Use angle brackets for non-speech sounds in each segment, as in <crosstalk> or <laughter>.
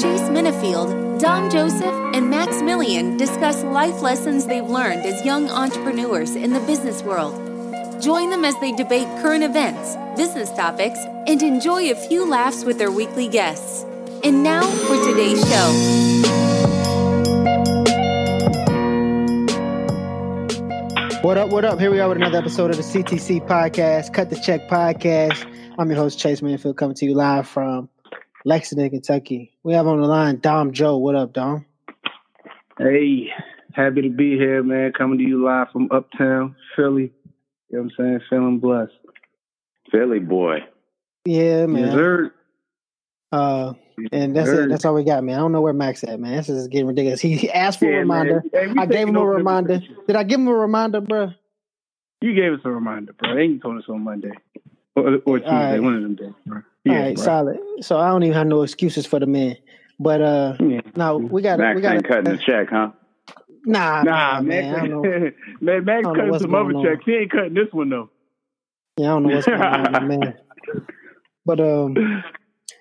Chase Minnifield, Dom Joseph, and Max Millian discuss life lessons they've learned as young entrepreneurs in the business world. Join them as they debate current events, business topics, and enjoy a few laughs with their weekly guests. And now for today's show. What up, what up? Here we are with another episode of the CTC podcast, Cut the Check podcast. I'm your host, Chase Minnifield, coming to you live from Lexington, Kentucky. We have on the line Dom Joe. What up, Dom? Hey, happy to be here, man. Coming to you live from Uptown, Philly. You know what I'm saying? Feeling blessed. Philly boy. Yeah, man. Yes, sir. Uh, and that's it. That's all we got, man. I don't know where Max at, man. This is getting ridiculous. He, he asked for Yeah, a reminder. Hey, I gave him a reminder. Did I give him a reminder, bro? You gave us a reminder, bro. Ain't you told us on Monday or, or Tuesday, right. one of them days, bro. all right, bro. solid. So I don't even have no excuses for the man. But uh, Yeah. no, we got Max we got ain't cutting the check, huh? Nah, Nah, man. Man. <laughs> man, Max I don't know cutting some other on. checks. He ain't cutting this one though. Yeah, I don't know what's going on, man. <laughs> But um,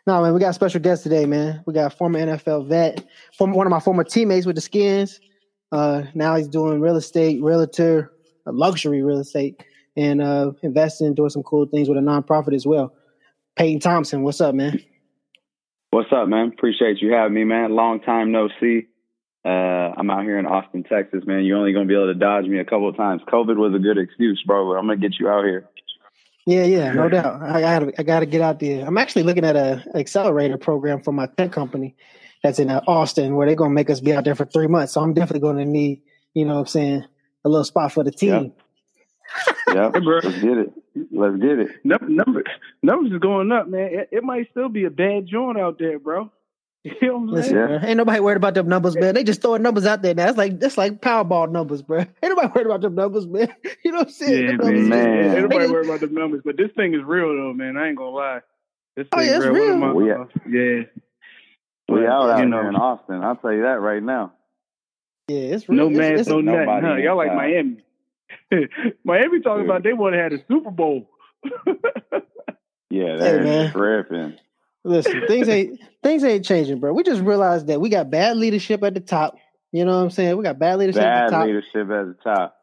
no, man, we got a special guest today, man. We got a former NFL vet, former one of my former teammates with the Skins. Uh, now he's doing real estate, realtor, luxury real estate, and uh, investing, doing some cool things with a nonprofit as well. Peyton Thompson, what's up, man? What's up, man? Appreciate you having me, man. Long time no see. Uh, I'm out here in Austin, Texas, man. You're only gonna be able to dodge me a couple of times. COVID was a good excuse, bro. But I'm gonna get you out here. Yeah, yeah, no doubt. I got I got to get out there. I'm actually looking at a accelerator program for my tech company that's in uh, Austin, where they're gonna make us be out there for three months. So I'm definitely gonna need, you know, what I'm saying, a little spot for the team. Yep. Hey, bro. Let's get it. Let's get it. Num- Number, numbers is going up, man. It, it might still be a bad joint out there, bro. <laughs> You know what I'm Listen, saying? Yeah. bro, ain't nobody worried about them numbers, man. They just throwing numbers out there now. It's like that's like Powerball numbers, bro. <laughs> Ain't nobody worried about them numbers, man. <laughs> You know what I'm saying? Yeah, numbers man. just- Man. Ain't they nobody just- worried about the numbers, but this thing is real though, man. I ain't gonna lie. This Oh, thing yeah, it's One of real. my- We- yeah. We out out you here in Austin. I'll tell you that right now. Yeah, it's real. No It's- mask, it's- no nothing. Huh? Y'all like. Miami. <laughs> Miami talking Dude. about they want to have a Super Bowl. <laughs> Yeah, Hey, they're man. tripping. Listen, things ain't <laughs> things ain't changing, bro. We just realized that we got bad leadership at the top. You know what I'm saying? We got bad leadership at the Bad top. leadership at the top.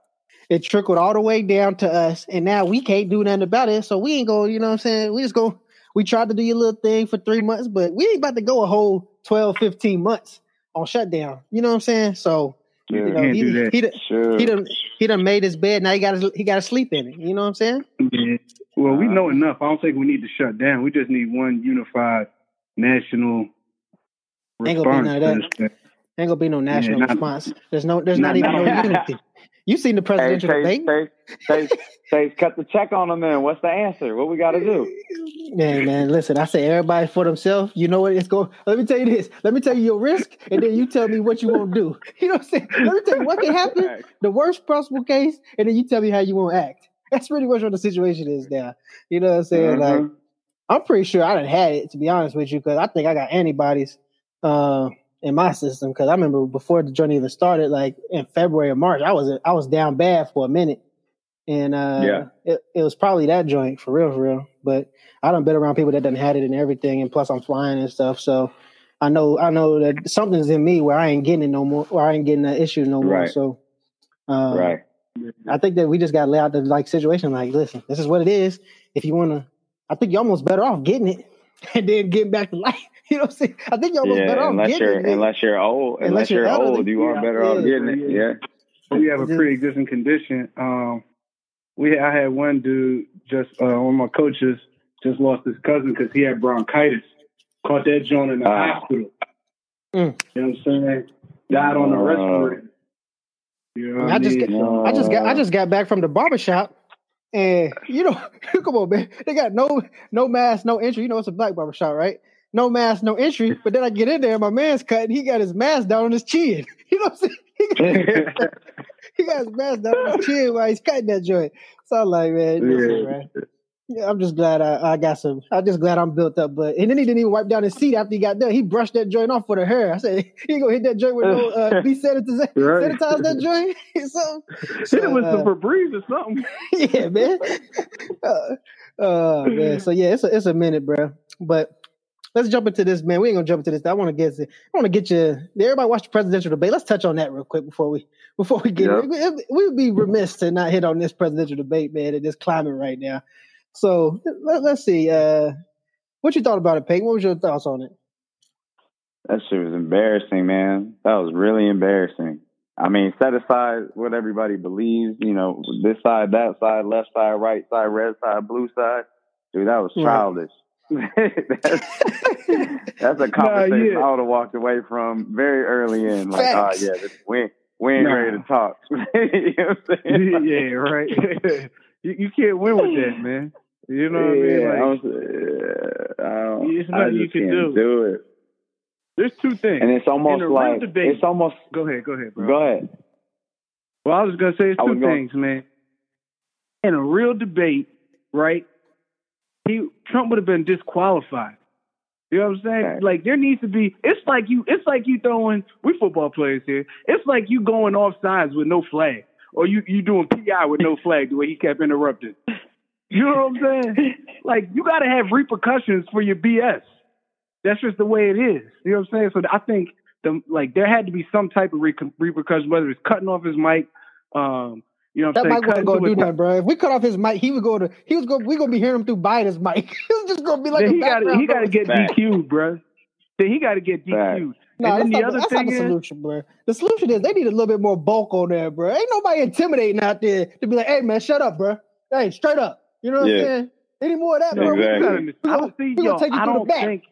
It trickled all the way down to us, and now we can't do nothing about it. So we ain't going. You know what I'm saying? We just go. We tried to do your little thing for three months, but we ain't about to go a whole 12, 15 months on shutdown. You know what I'm saying? So you know, he, do he, done- Sure. he done he done made his bed. Now he got to he got to sleep in it. You know what I'm saying? Yeah. Well, we know enough. I don't think we need to shut down. We just need one unified national Ain't gonna be response. none of that. to this thing. Ain't gonna be no national not- response. There's no. There's not, not- even not- no unity. <laughs> You seen the Hey, presidential Chase, debate? Chase, Chase, Chase, cut the check on them then. What's the answer? What we got to do? <laughs> Man, man, listen. I say everybody for themselves. You know what it's going. Let me tell you this. Let me tell you your risk, and then you tell me what you won't do. <laughs> You know what I'm saying? Let me tell you what can happen. The worst possible case, and then you tell me how you won't act. That's pretty much what the situation is now. You know what I'm saying? Like, Mhm. I'm pretty sure I done had it to be honest with you, because I think I got antibodies uh, in my system. Because I remember before the journey even started, like in February or March, I was I was down bad for a minute, and uh, Yeah. it, it was probably that joint for real, for real. But I don't been around people that done had it and everything, and plus I'm flying and stuff, so I know I know that something's in me where I ain't getting it no more, or I ain't getting that issue no more. Right. So, uh, right. I think that we just got to lay out the like situation. Like, listen, this is what it is. If you want to, I think you're almost better off getting it <laughs> and then getting back to life. <laughs> You know what I'm saying? I think you're almost better off unless getting you're it. unless you're old, Unless unless, you're you're, old, you are Yeah, better off yeah, getting it. yeah. Yeah. we have a Just- pre-existing condition. Um, we I had one dude just uh, one of my coaches just lost his cousin because he had bronchitis. Caught that joint in the Ah. hospital. Mm. You know what I'm saying? Died on the Uh, respirator. You know what I just mean? got, I just got, I just got back from the barbershop, and you know, <laughs> come on, man, they got no, no mask, no entry. You know, it's a black barbershop, right? No mask, no entry. But then I get in there, my man's cutting. He got his mask down on his chin. <laughs> You know what I'm saying? He got, he got his mask down on his chin while he's cutting that joint. So I'm like, man, Yeah. man. Yeah, I'm just glad I, I got some. I'm just glad I'm built up. But and then he didn't even wipe down his seat after he got done. He brushed that joint off with a hair. I said, <laughs> he ain't gonna hit that joint with no uh, <laughs> desanitize, Right. sanitize that joint. so, Hit it with uh, some Febreze or something. yeah, man. Uh, uh, man. So yeah, it's a it's a minute, bro. But let's jump into this, man. We ain't gonna jump into this. I want to get I want to get you. Everybody watch the presidential debate. Let's touch on that real quick before we before we get. Yep. It, we would be remiss to not hit on this presidential debate, man, in this climate right now. So let, us see. Uh, what you thought about it, Peyton? What was your thoughts on it? That shit was embarrassing, man. That was really embarrassing. I mean, set aside what everybody believes, you know, this side, that side, left side, right side, red side, blue side. Dude, that was childish. <laughs> <laughs> that's, that's, a conversation nah, yeah. I would have walked away from very early in. Like, oh yeah, this, we we ain't nah. ready to talk. <laughs> you know yeah, right. you, you, can't win with that, man. You know what yeah, I mean? Like, I was, uh, it's nothing you can do. do it. There's two things, and it's almost like debate, it's almost. Go ahead, go ahead, bro. Go ahead. Well, I was gonna say it's two things, man. In a real debate, right? He Trump would have been disqualified. You know what I'm saying? Right. Like there needs to be. It's like you. It's like you throwing. We football players here. It's like you going off sides with no flag, or you you doing PI with no flag the way he kept interrupting. You know what I'm saying? <laughs> Like you got to have repercussions for your BS. That's just the way it is. You know what I'm saying? So I think the like there had to be some type of repercussion, whether it's cutting off his mic. Um, you know, what that I'm mic wasn't gonna do that, bro. If we cut off his mic, he would go to. He was going. We gonna be hearing him through Biden's mic. <laughs> he was just gonna be like. he got. He got to get DQ'd, bro. Then he got to get DQ'd. No, that's, not, that's not, the is, solution, bro. The solution is they need a little bit more bulk on there, bro. Ain't nobody intimidating out there to be like, "Hey, man, shut up, bro. Hey, straight up." You know what yeah. I'm saying? Any more of that, bro? Exactly. We gonna, we gonna, take you I to the back. Think,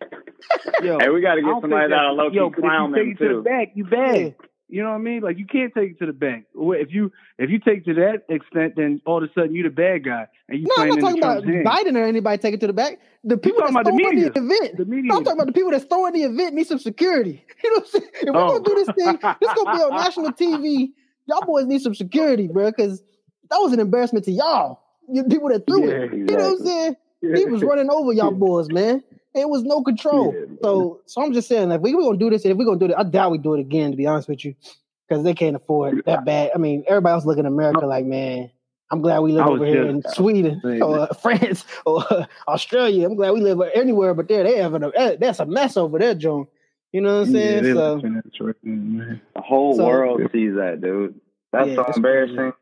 yo, hey, we got to get somebody that'll low key clown them you too. To the back, you bad. You know what I mean? Like you can't take it to the bank. If you if you take to that extent, then all of a sudden you're the bad guy and you. No, I'm not talking about hand. Biden or anybody taking it to the back. The people that's throwing the, media. the event. The media. No, I'm talking about the people that's throwing the event need some security. <laughs> You know what I'm saying? If we're oh. gonna do this oh. thing, this gonna be on <laughs> national TV. Y'all boys need some security, bro, because that was an embarrassment to y'all. You people that threw yeah, it. Exactly. You know what I'm saying? He was running over y'all boys, man. It was no control. Yeah, so, so I'm just saying, if we, we're gonna do this, if we're gonna do it, I doubt we do it again. To be honest with you, because they can't afford that bad. I mean, everybody else looking at America like, man, I'm glad we live over here in Sweden or France <laughs> or Australia. I'm glad we live anywhere, but there they have a eh, that's a mess over there, John. You know what I'm saying? Yeah, so, the whole so, world sees that, dude. That's yeah, so embarrassing.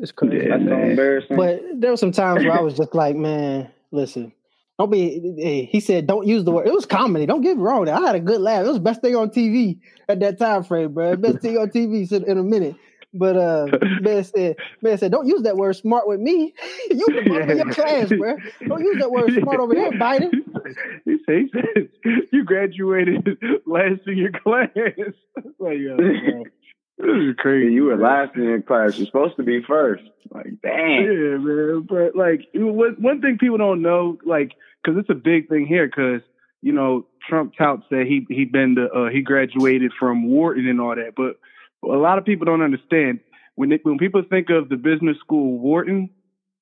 It's crazy. Yeah, That's so embarrassing. But there were some times where I <laughs> was just like, man, listen, don't be. He said, don't use the word. It was comedy. Don't get me wrong. I had a good laugh. It was the best thing on TV at that time frame, bro. Best thing on TV <laughs> in a minute. But uh, man said, man said, don't use that word smart with me. <laughs> you the yeah. in your class, bro. Don't use that word smart over here, Biden. <laughs> He said, he said you graduated last in your class. like, this is crazy. You were last in class. You're supposed to be first. Like, dang. Yeah, man. But like, one thing people don't know, like, because it's a big thing here, because you know Trump touts that he he been the uh, he graduated from Wharton and all that, but a lot of people don't understand when they, when people think of the business school Wharton,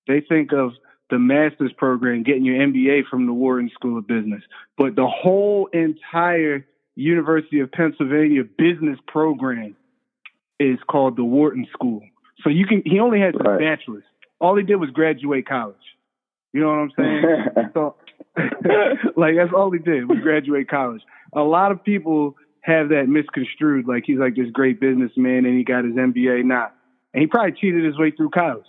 they think of the master's program, getting your MBA from the Wharton School of Business. But the whole entire University of Pennsylvania business program is called the Wharton School. So you can he only has right. a bachelor's. All he did was graduate college. You know what I'm saying? <laughs> so <laughs> like that's all he did was graduate college. A lot of people have that misconstrued, like he's like this great businessman and he got his MBA. Nah, and he probably cheated his way through college.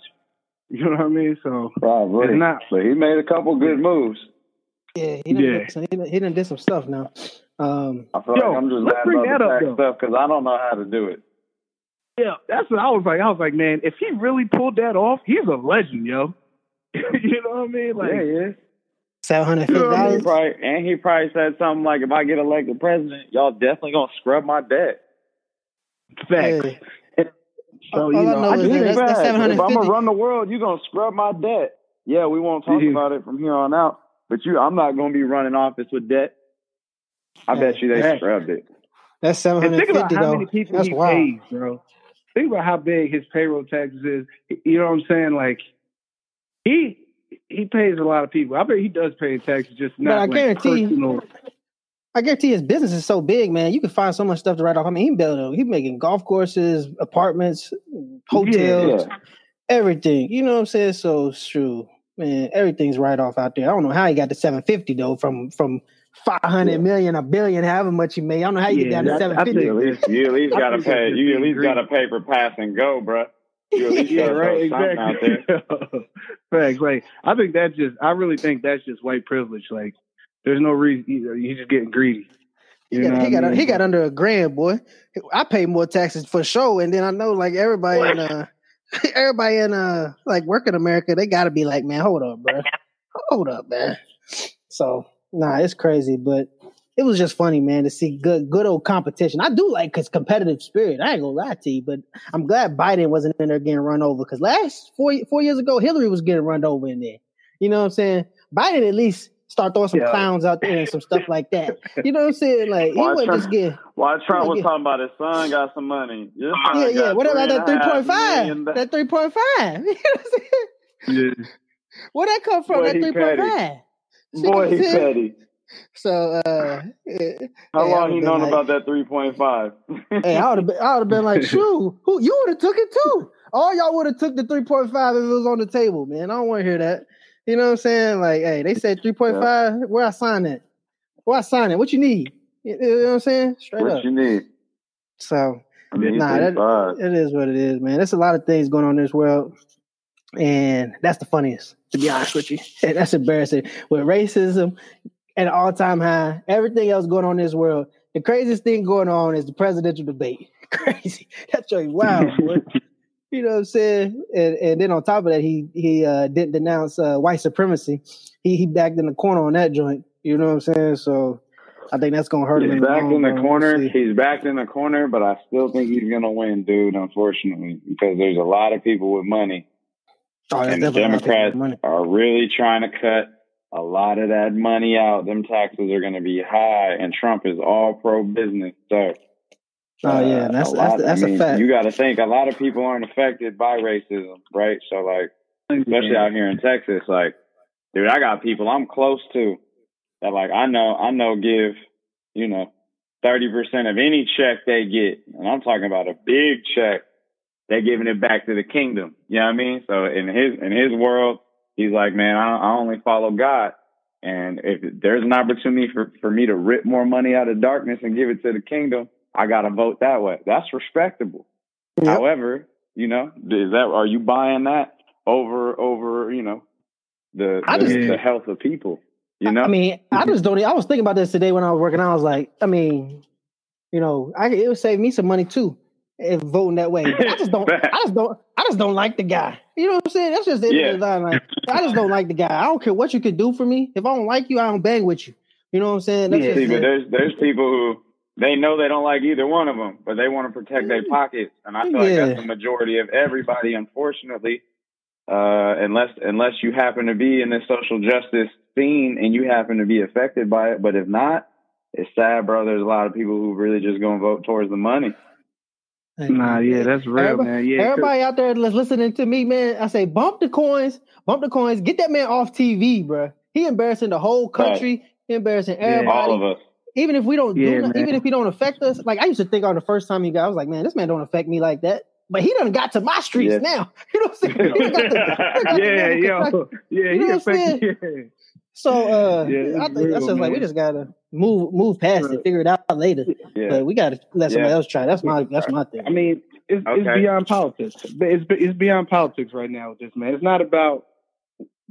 You know what I mean? So probably. It's not. So he made a couple good moves. Yeah, he done, yeah. Did, some, he, done, did some stuff now. Um, I feel yo, like I'm just let's bring that up, stuff because I don't know how to do it. Yeah, that's what I was like. I was like, man, if he really pulled that off, he's a legend, yo. <laughs> you know what I mean? Like, yeah, yeah. Seven hundred fifty dollars. And he probably said something like, "If I get elected president, y'all definitely gonna scrub my debt." Facts. Hey. So you know, I that's, that's if I'm gonna run the world, you're gonna scrub my debt. Yeah, we won't talk about it from here on out. But you, I'm not gonna be running office with debt. I bet you they scrubbed it. That's seven hundred fifty. Think about how many people That's he wild. pays, bro think about how big his payroll taxes is. You know what I'm saying? Like he he pays a lot of people. I bet he does pay taxes, just not. But I like guarantee. Personal. I guarantee his business is so big, man. You can find so much stuff to write off. I mean, he built he's making golf courses, apartments, hotels, yeah, yeah. everything. You know what I'm saying? So it's true. man, everything's right off out there. I don't know how he got the 750 though from from 500 yeah. million, a billion, however much he made. I don't know how you yeah, got the 750. At least, you at least got to pay. You at least got to pay for pass and go, bro. <laughs> yeah, right, exactly. <laughs> Facts. Like, I think that's just. I really think that's just white privilege. Like, there's no reason. He's just getting greedy. he got, he got, he got under a grand, boy. I pay more taxes for sure, and then I know like everybody what? in uh, <laughs> everybody in uh, like working America, they got to be like, man, hold up, bro, hold up, man. So Nah, it's crazy, but it was just funny, man, to see good good old competition. I do like cause competitive spirit. I ain't gonna lie to you, but I'm glad Biden wasn't in there getting run over. Cause last four four years ago, Hillary was getting run over in there. You know what I'm saying? Biden at least start throwing some yeah. clowns out there and some stuff like that. You know what I'm saying? Like he wasn't just getting. While Trump was talking about his son got some money. yeah, yeah. What about that three point five? That three point five. <laughs> You know what I'm saying? Yeah. Where that come from? That three point five. Boy, he's petty. So uh how long you known like, about that three point five? hey, I would have been I would have been like, <laughs> shoot, who you would have took it too. All y'all would have took the three point five if it was on the table, man. I don't want to hear that. You know what I'm saying? Like, hey, they said <laughs> three point five. Yeah. Where I sign it? Where I sign it? What you need? You know what I'm saying? Straight what up. What you need? So I mean, nah, that, it is what it is, man. There's a lot of things going on in this world. And that's the funniest, to be honest with you. <laughs> And that's embarrassing. With racism at all time high, everything else going on in this world, the craziest thing going on is the presidential debate. <laughs> Crazy. That's just wow. <laughs> you know what I'm saying? And, and then on top of that, he he uh, didn't denounce uh, white supremacy. He he backed in the corner on that joint. You know what I'm saying? So I think that's gonna hurt he's him. He's back in the corner. He's back in the corner, but I still think he's gonna win, dude. Unfortunately, because there's a lot of people with money Oh, and the Democrats are really trying to cut a lot of that money out. Them taxes are going to be high, and Trump is all pro business. So, oh yeah, uh, that's a that's, that's I mean, a fact. You got to think a lot of people aren't affected by racism, right? So, like, especially yeah. out here in Texas, like, dude, I got people I'm close to that, like, I know, I know, give, you know, thirty percent of any check they get, and I'm talking about a big check they're giving it back to the kingdom. You know what I mean? So in his in his world, he's like, man, I, I only follow God. And if there's an opportunity for, for me to rip more money out of darkness and give it to the kingdom, I gotta vote that way. That's respectable. Yep. However, you know, is that are you buying that over over you know the the, just, the health of people? You know, I mean, I just don't. I was thinking about this today when I was working. I was like, I mean, you know, I it would save me some money too if voting that way. I just don't. <laughs> I just don't. I just don't like the guy. You know what I'm saying? That's just the yeah. Like, I just don't like the guy. I don't care what you could do for me. If I don't like you, I don't bang with you. You know what I'm saying? That's yeah, see, but there's there's people who they know they don't like either one of them, but they want to protect their pockets, and I feel yeah. like that's the majority of everybody. Unfortunately, uh, unless unless you happen to be in the social justice scene and you happen to be affected by it, but if not, it's sad, bro. There's a lot of people who really just gonna vote towards the money. Nah, yeah, that's real, everybody, man. Yeah, everybody out there that's listening to me, man. I say, bump the coins, bump the coins, get that man off TV, bro. He embarrassing the whole country, right. he embarrassing everybody. Yeah, all of us. Even if we don't yeah, do, even if he don't affect us, like I used to think on the first time he got, I was like, man, this man don't affect me like that. But he done got to my streets yeah. now. <laughs> You know what I'm saying? He got to, <laughs> yeah, yeah, yeah. He affected. So uh, yeah, I think that's just like we just gotta move move past right. it, figure it out later. Yeah. But we gotta let somebody yeah. else try. That's my that's my thing. I mean, it's, okay. it's beyond politics. It's it's beyond politics right now with this man. It's not about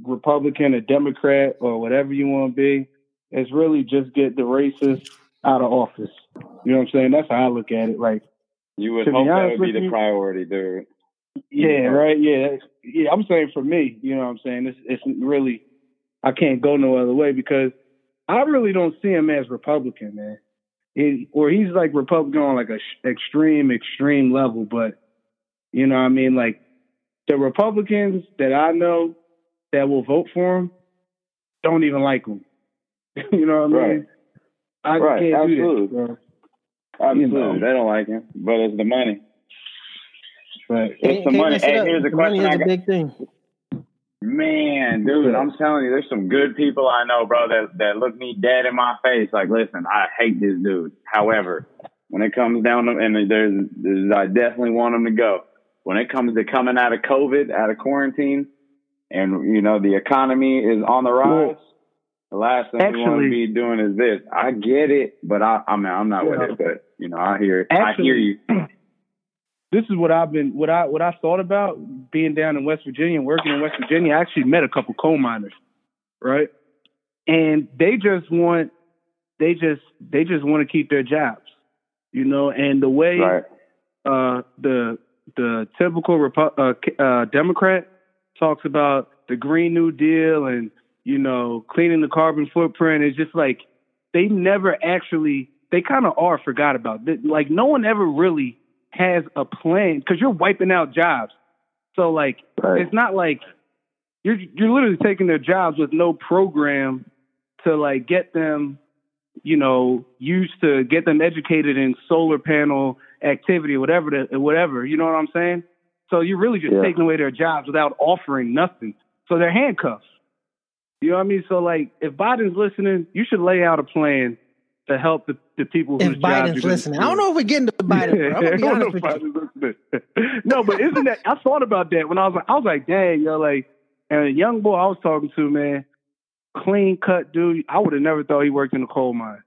Republican or Democrat or whatever you want to be. It's really just get the racists out of office. You know what I'm saying? That's how I look at it. Like you would hope that would be the you, priority, dude. Yeah, right. Yeah, yeah. I'm saying for me, you know what I'm saying. It's it's really I can't go no other way because I really don't see him as Republican, man. He, or he's like Republican on like a sh- extreme, extreme level. But you know, what I mean, like the Republicans that I know that will vote for him don't even like him. <laughs> you know what I mean? Right. I right. can't Absolutely. do that. Absolutely, you know. they don't like him, but it's the money. Right. It's the money. Hey, here's a question. Money is a big thing. Man, dude, I'm telling you, there's some good people I know, bro, that, that look me dead in my face. Like, listen, I hate this dude. However, when it comes down to, and there's, there's, I definitely want him to go. When it comes to coming out of COVID, out of quarantine, and you know the economy is on the rise. the last thing we want to be doing is this. I get it, but I, I mean, I'm not with it. But you know, I hear, actually, I hear you. <clears throat> This is what I've been, what I, what I thought about being down in West Virginia and working in West Virginia. I actually met a couple coal miners, right? And they just want, they just, they just want to keep their jobs, you know. And the way right. uh, the the typical Repu- uh, uh, Democrat talks about the Green New Deal and you know cleaning the carbon footprint. is just like they never actually. They kind of are forgot about. Like no one ever really has a plan because you're wiping out jobs. So like right. it's not like you're you're literally taking their jobs with no program to like get them, you know, used to get them educated in solar panel activity, whatever the, whatever. You know what I'm saying? So you're really just yeah. taking away their jobs without offering nothing. So they're handcuffs. You know what I mean? So like, if Biden's listening, you should lay out a plan to help the, the people if Biden's listening. I don't know if we're getting to <laughs> Biden. Yeah, I'm gonna be honest with you. no, but isn't that? I thought about that when I was like, I was like, dang, yo, like, and a young boy I was talking to, man, clean cut dude. I would have never thought he worked in a coal mine,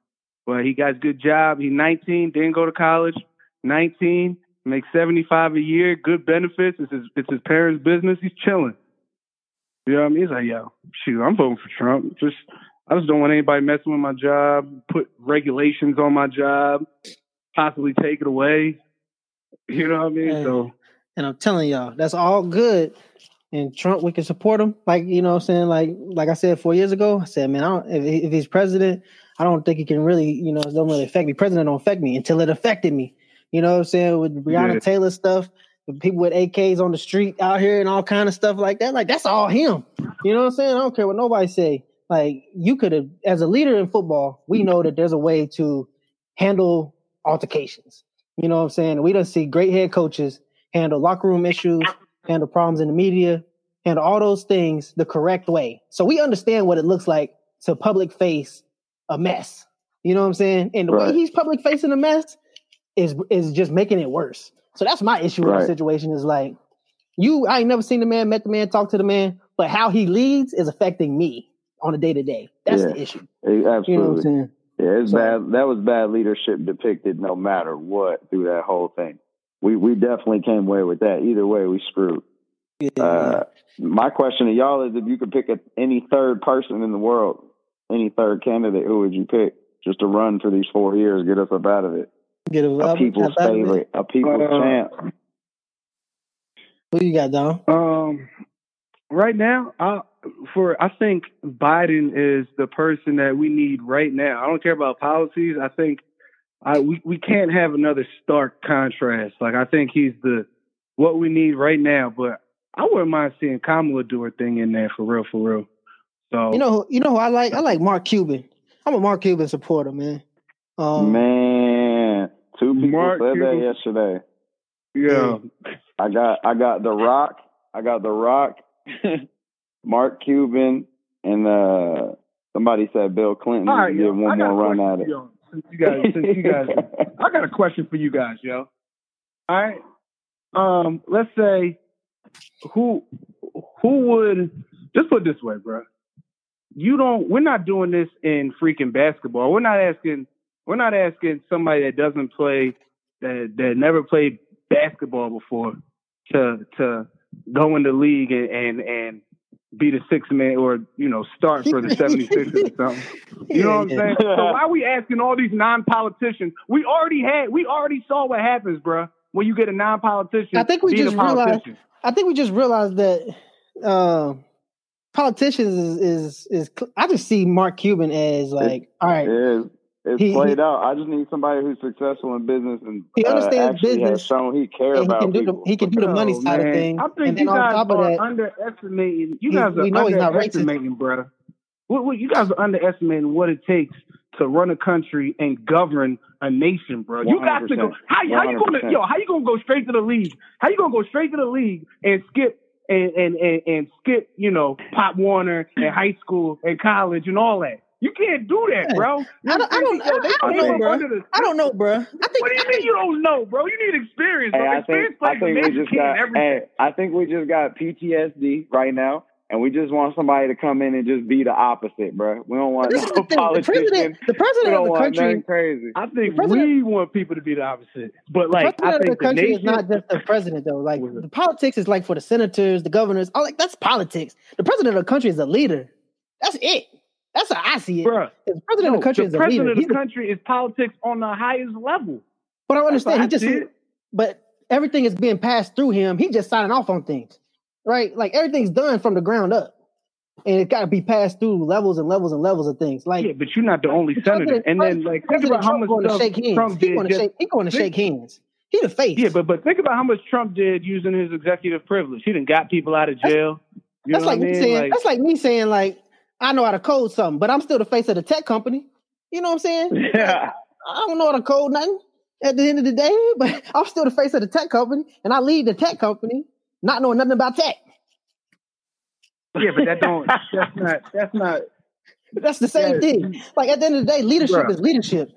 but he got a good job. He's 19, didn't go to college. 19, makes 75 a year, good benefits. It's his, it's his parents' business. He's chilling. You know what I mean? He's like, yo, shoot, I'm voting for Trump. Just, I just don't want anybody messing with my job, put regulations on my job, possibly take it away. You know what I mean? And, so, and I'm telling y'all, that's all good. And Trump, we can support him. Like, you know what I'm saying? Like, like I said four years ago, I said, man, I don't, if, if he's president, I don't think he can really, you know, it don't really affect me. President don't affect me until it affected me. You know what I'm saying? With Breonna yeah. Taylor stuff, the people with AKs on the street out here and all kind of stuff like that. Like that's all him. You know what I'm saying? I don't care what nobody say. Like you could have, as a leader in football, we know that there's a way to handle altercations. You know what I'm saying? We don't see great head coaches handle locker room issues, handle problems in the media, handle all those things the correct way. So we understand what it looks like to public face a mess. You know what I'm saying? And the right. way he's public facing a mess, is is just making it worse. So that's my issue right. with the situation is like you I ain't never seen the man, met the man, talk to the man, but how he leads is affecting me on a day to day. That's yeah, the issue. Absolutely. You know what I'm saying? Yeah, it's so, bad. That was bad leadership depicted no matter what through that whole thing. We we definitely came away with that. Either way, we screwed. Yeah, uh, my question to y'all is: If you could pick a, any third person in the world, any third candidate, who would you pick just to run for these four years, get us up out of it? Get a, a people's favorite, a people's uh, champ. Who you got, Dom? Um, right now, I, for I think Biden is the person that we need right now. I don't care about policies. I think I we, we can't have another stark contrast. Like I think he's the what we need right now. But I wouldn't mind seeing Kamala do her thing in there for real, for real. So you know, you know who I like? I like Mark Cuban. I'm a Mark Cuban supporter, man. Um, man, Two people Mark said Cuban. that yesterday. Yeah. I got I got The Rock. I got The Rock, <laughs> Mark Cuban, and uh somebody said Bill Clinton. All right, yo, one more run at it. Yo, since you guys, since you guys, <laughs> I got a question for you guys, yo. All right. Um, let's say who who would just put it this way, bro. You don't. We're not doing this in freaking basketball. We're not asking we're not asking somebody that doesn't play that that never played basketball before to to go in the league and and, and be the six man or you know start for the 76ers or <laughs> something. You know what I'm saying? So <laughs> why are we asking all these non politicians? We already had we already saw what happens, bro. When you get a non politician, I think we just realized. I think we just realized that uh, politicians is, is is I just see Mark Cuban as like, it, all right, it's he, played he, out. I just need somebody who's successful in business and he uh, understands uh, business. Has shown he cares about he can people. do the, he can do the money oh, side man. of things. I think and you guys are that, underestimating. You guys are underestimating, bro. What, what, you guys are underestimating what it takes to run a country and govern a nation, bro. You got to go. How, how you gonna yo? How you gonna go straight to the league? How you gonna go straight to the league and skip and and and, and skip you know Pop Warner and high school and college and all that? You can't do that, bro. I don't, I don't, I don't, I don't know, bro. The, I don't know, bro. I think. What do you mean you don't know, bro? You need experience. Bro. Hey, experience I think, I think we just got. Hey, I think we just got PTSD right now. and we just want somebody to come in and just be the opposite, bro. We don't want This no the thing. The politician. president, the president of the country, nothing crazy. I think we want people to be the opposite, but the like I president of think the country nation, is not just the president though. Like the politics is like for the senators, the governors. All like that's politics. The president of the country is a leader. That's it. That's how I see it. Bruh, The president no, of the country the is a president leader. of the country is politics on the highest level. but I understand. He just, but everything is being passed through him. He just signing off on things, right? Like everything's done from the ground up, and it got to be passed through levels and levels and levels of things. Like Yeah, but you're not the only the senator. And then like think President about how much going to stuff shake hands. Trump he did. going to shake. He going to shake hands. He the face. yeah, but but think about how much Trump did using his executive privilege. He didn't got people out of jail. You that's like me saying. Like, that's like me saying like I know how to code something, but I'm still the face of the tech company. You know what I'm saying? <laughs> Yeah. I don't know how to code nothing at the end of the day, <laughs> but I'm still the face of the tech company, and I lead the tech company, not knowing nothing about tech. yeah, but that don't. <laughs> That's not. That's not. That's the same thing. Like at the end of the day, leadership is leadership.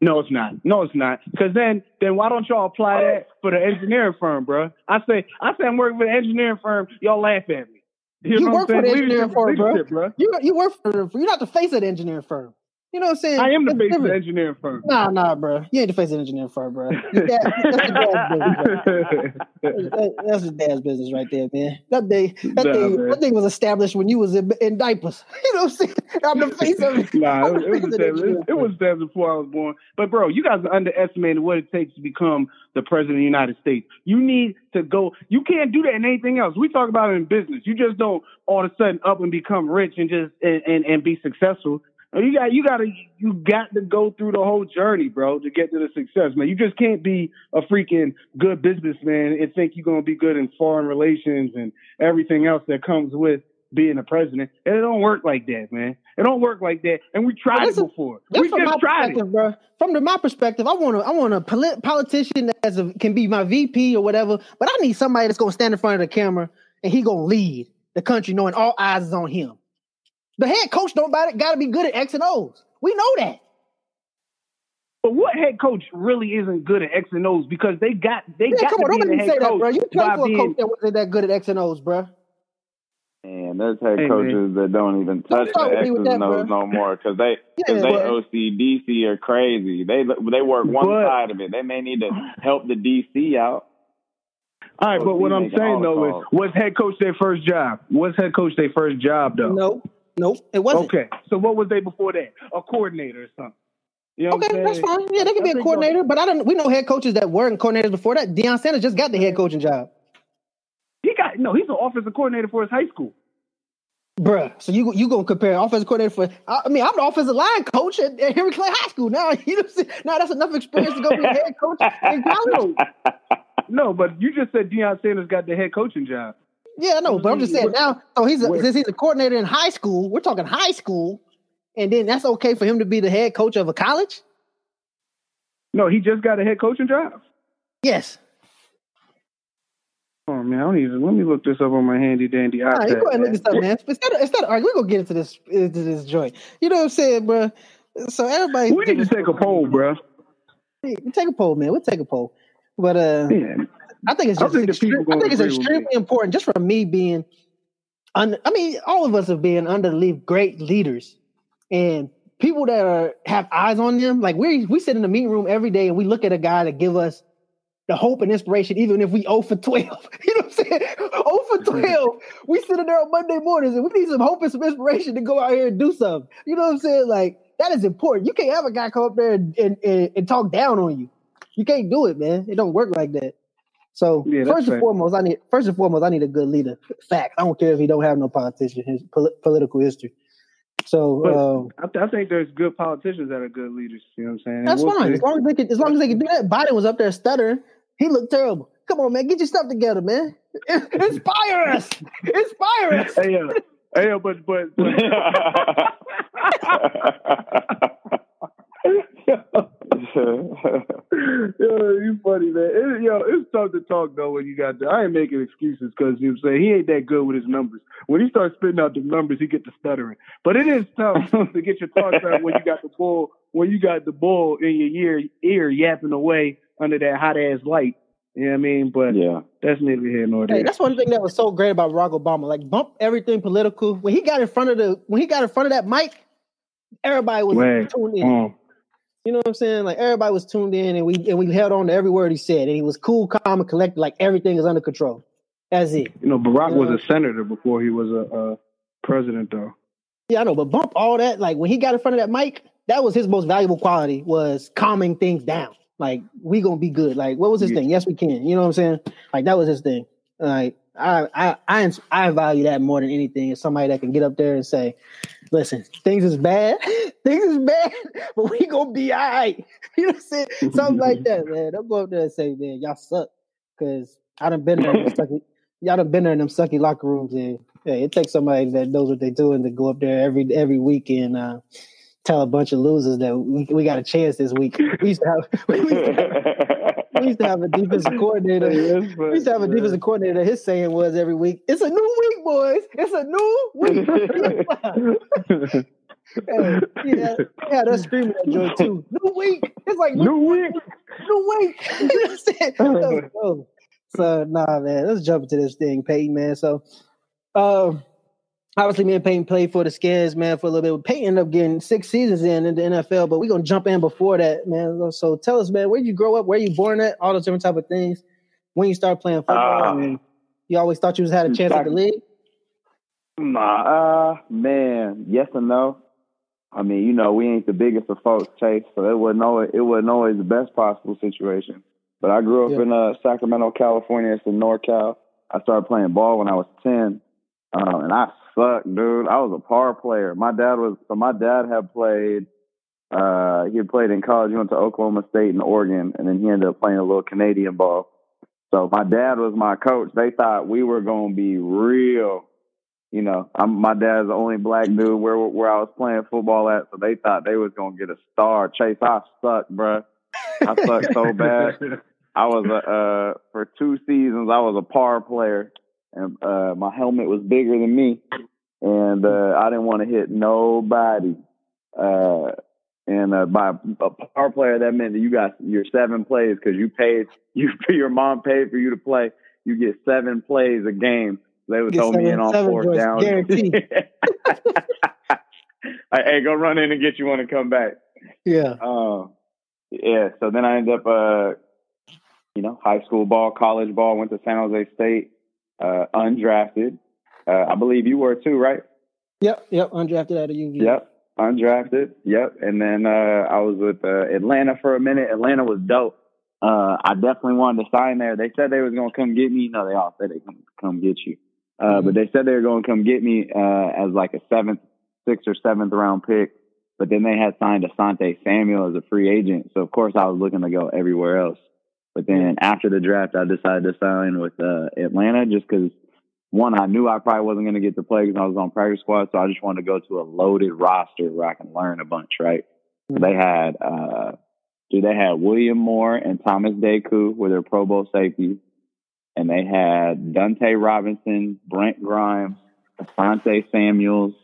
No, it's not. No, it's not. Because then, then why don't y'all apply that for the engineering firm, bro? I say, I say, I'm working for the engineering firm. Y'all laugh at me. You know work for the engineering firm, bro. bro. You you work for you're not the face of the engineering firm. You know what I'm saying? I am the face of the engineering firm. Nah, nah, bro. You ain't the face of the engineering firm, bro. That's your dad's business, bro. <laughs> That's your dad's business right there, man. That day, that Nah, thing, man. that thing was established when you was in, in diapers. <laughs> You know what I'm saying? I'm the <laughs> face of it. Nah, it, it was established. It was established before I was born. But bro, you guys are underestimating what it takes to become the president of the United States. You need to go. You can't do that in anything else. We talk about it in business. You just don't all of a sudden up and become rich and just and, and, and be successful. No, You got you got to you got to go through the whole journey, bro, to get to the success, man. You just can't be a freaking good businessman and think you're gonna be good in foreign relations and everything else that comes with being a president. And it don't work like that, man. It don't work like that. And we tried it before. We from my just tried it. bro. From the, my perspective, I want to I want a polit- politician that as a, can be my VP or whatever, but I need somebody that's gonna stand in front of the camera and he gonna lead the country, knowing all eyes is on him. The head coach don't buy it got to be good at X and O's. We know that. But what head coach really isn't good at X and O's because they got they Yeah, got come to on, be don't the let me head say that, bro. You play by for a being coach that wasn't that good at X and O's, bro. And there's head Hey, man. coaches that don't even touch start the X's with that, and O's bro. no more because they Yeah, because they but- OCDC are crazy. They they work one But- side of it. They may need to help the DC out. All right, Coach but what I'm saying though calls. is, was head coach their first job? Was head coach their first job though? No, no, it wasn't. Okay, so what was they before that? A coordinator or something? You know Okay, that's fine. Yeah, they can be a coordinator, but I don't. We know head coaches that weren't coordinators before that. Deion Sanders just got the head coaching job, He got no. He's an offensive coordinator for his high school. bruh. So you you gonna compare offensive coordinator for? I mean, I'm the offensive line coach at, at Henry Clay High School now. <laughs> You know, what I'm saying? now that's enough experience to go be a head coach in <laughs> college. No, but you just said Deion Sanders got the head coaching job. Yeah, I know, but I'm just saying now. So he's a, since he's a coordinator in high school. We're talking high school, and then that's okay for him to be the head coach of a college. No, he just got a head coaching job. Yes. Oh man, I don't even. Let me look this up on my handy dandy All right, you iPad. go ahead and look this up, man. Instead of, instead of arguing, we're gonna get into this into this joint. You know what I'm saying, bro? So everybody, We need to take a poll, bro. We take a poll, man. We'll take a poll. But uh, Yeah. I think it's I think I think it's extremely important just from me being. Un- I mean, all of us have been under the lead great leaders, and people that are have eyes on them. Like we we sit in the meeting room every day and we look at a guy that give us the hope and inspiration, even if we 0 for 12. <laughs> You know what I'm saying? 0 for 12. we sit in there on Monday mornings and we need some hope and some inspiration to go out here and do something. You know what I'm saying? Like, that is important. You can't have a guy come up there and, and, and, and talk down on you. You can't do it, man. It don't work like that. So Yeah, first and fact. foremost, I need first and foremost, I need a good leader. Fact. I don't care if he don't have no politician, his pol- political history. So But- um, I, th- I think there's good politicians that are good leaders. You know what I'm saying? That's we'll fine. see. As long as they can, as long as they can do that. Biden was up there stuttering. He looked terrible. Come on, man, get your stuff together, man. <laughs> Inspire us. Inspire us. Hey, yo, hey, yo, but but. but <laughs> <laughs> <laughs> yo, you funny man. It, yo, it's tough to talk though when you got. The, I ain't making excuses because you know what I'm saying he ain't that good with his numbers. When he starts spitting out the numbers, he get to stuttering. But it is tough <laughs> to get your thoughts out when you got the ball when you got the bull in your ear ear yapping away under that hot ass light. You know what I mean? But Yeah. that's neither here nor there. Hey, that's one thing that was so great about Barack Obama. Like bump everything political. When he got in front of the when he got in front of that mic, everybody was Right. tuned in. Um, You know what I'm saying? Like everybody was tuned in, and we and we held on to every word he said, and he was cool, calm, and collected. Like everything is under control. That's it. you know, Barack Yeah. was a senator before he was a, a president, though. Yeah, I know, but bump all that. Like when he got in front of that mic, that was his most valuable quality was calming things down. Like we gonna be good. Like what was his Yeah. thing? Yes, we can. You know what I'm saying? Like that was his thing. Like I I I I value that more than anything. Is somebody that can get up there and say, "Listen, things is bad, <laughs> things is bad, <laughs> but we gonna be all right." <laughs> You know what I'm saying? Something like that, man. Don't go up there and say, "Man, y'all suck," because I done been there. Sucky, y'all done been there in them sucky locker rooms, and hey, it takes somebody that knows what they're doing to go up there every every weekend. uh, tell a bunch of losers that we, we got a chance this week. We used to have <laughs> we used to have, we used to have a defensive coordinator. <laughs> We used to have a defensive coordinator. His saying was every week, "It's a new week, boys. It's a new week." hey, <laughs> yeah, yeah, that's screaming that joy too. New week. It's like New week. new week. Let's so nah, man. Let's jump into this thing, Peyton, man. So, um, obviously, me and Peyton played for the Skins, man, for a little bit. Peyton ended up getting six seasons in in the NFL, but we're gonna jump in before that, man. So tell us, man, where you grow up, where you born at, all those different type of things. When you start playing football, Ah. and you always thought you was had a chance at the league. Nah, uh, man, yes and no. I mean, you know, we ain't the biggest of folks, Chase, so it wasn't always, it wasn't always the best possible situation. But I grew up Yeah. in uh, Sacramento, California. It's in NorCal. I started playing ball when I was ten, um, and I sucked, dude. I was a par player. My dad was so my dad had played. Uh, he had played in college. He went to Oklahoma State and Oregon, and then he ended up playing a little Canadian ball. So my dad was my coach. They thought we were to be real you know, I'm my dad's the only black dude where where I was playing football at, so they thought they was gonna get a star. Chase, I sucked, bruh. I sucked so bad. I was a uh for two seasons I was a par player, and uh my helmet was bigger than me, and uh I didn't want to hit nobody. Uh, and uh, by a par player, that meant that you got your seven plays because you paid <laughs> you your mom paid for you to play. You get seven plays a game. They would throw me in on fourth down. guaranteed. <laughs> hey, go run in and get you one and come back. Yeah. Um, yeah. So then I ended up, uh, you know, high school ball, college ball. Went to San Jose State, uh, undrafted. Uh, I believe you were too, right? Yep. Yep. Undrafted out of UV. Yep. Undrafted. Yep. And then uh, I was with uh, Atlanta for a minute. Atlanta was dope. Uh, I definitely wanted to sign there. They said they was gonna come get me. No, they all said they come come get you. Uh, but they said they were going to come get me uh, as like a seventh, sixth or seventh round pick. But then they had signed Asante Samuel as a free agent. So of course I was looking to go everywhere else. But then after the draft, I decided to sign with uh, Atlanta just because one, I knew I probably wasn't going to get to play because I was on practice squad. So I just wanted to go to a loaded roster where I can learn a bunch, right? So they had, uh, dude, they had William Moore and Thomas DeCoud were their Pro Bowl safeties. And they had Dunta Robinson, Brent Grimes, Asante Samuels,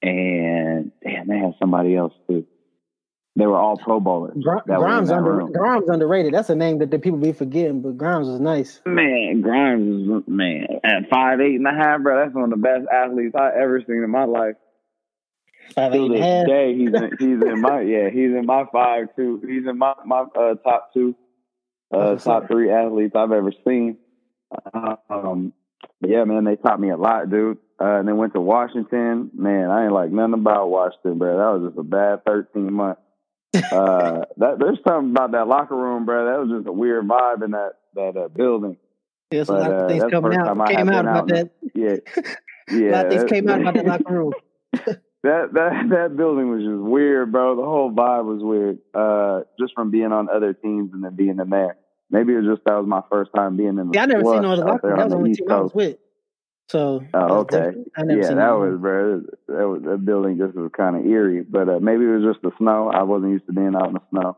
and damn, they had somebody else too. They were all Pro Bowlers. Gr- that Grimes, that under. Grimes underrated. That's a name that the people be forgetting, but Grimes was nice. Man, Grimes is man at five eight and a half, bro. That's one of the best athletes I ever seen in my life. Five, eight To and a this half. day, he's in, <laughs> he's in my yeah, he's in my five two. He's in my my uh, top two, uh, That's what's top three athletes I've ever seen. Um, yeah, man, they taught me a lot, dude. Uh, and then went to Washington. Man, I ain't like nothing about Washington, bro. That was just a bad thirteen months. Uh, that there's something about that locker room, bro. That was just a weird vibe in that that uh, building. There's But, <laughs> a lot uh, of things the coming out. Came out about out that. Yeah, a yeah. lot of things came out about that locker room. <laughs> that that that building was just weird, bro. The whole vibe was weird. Uh, just from being on other teams and then being in there. Maybe it was just that was my first time being in the. Yeah, I never seen other out locker room. That was the the only team I was with. So Oh, okay. I Yeah, that was, bro. That was that building just was kind of eerie, but uh, maybe it was just the snow. I wasn't used to being out in the snow.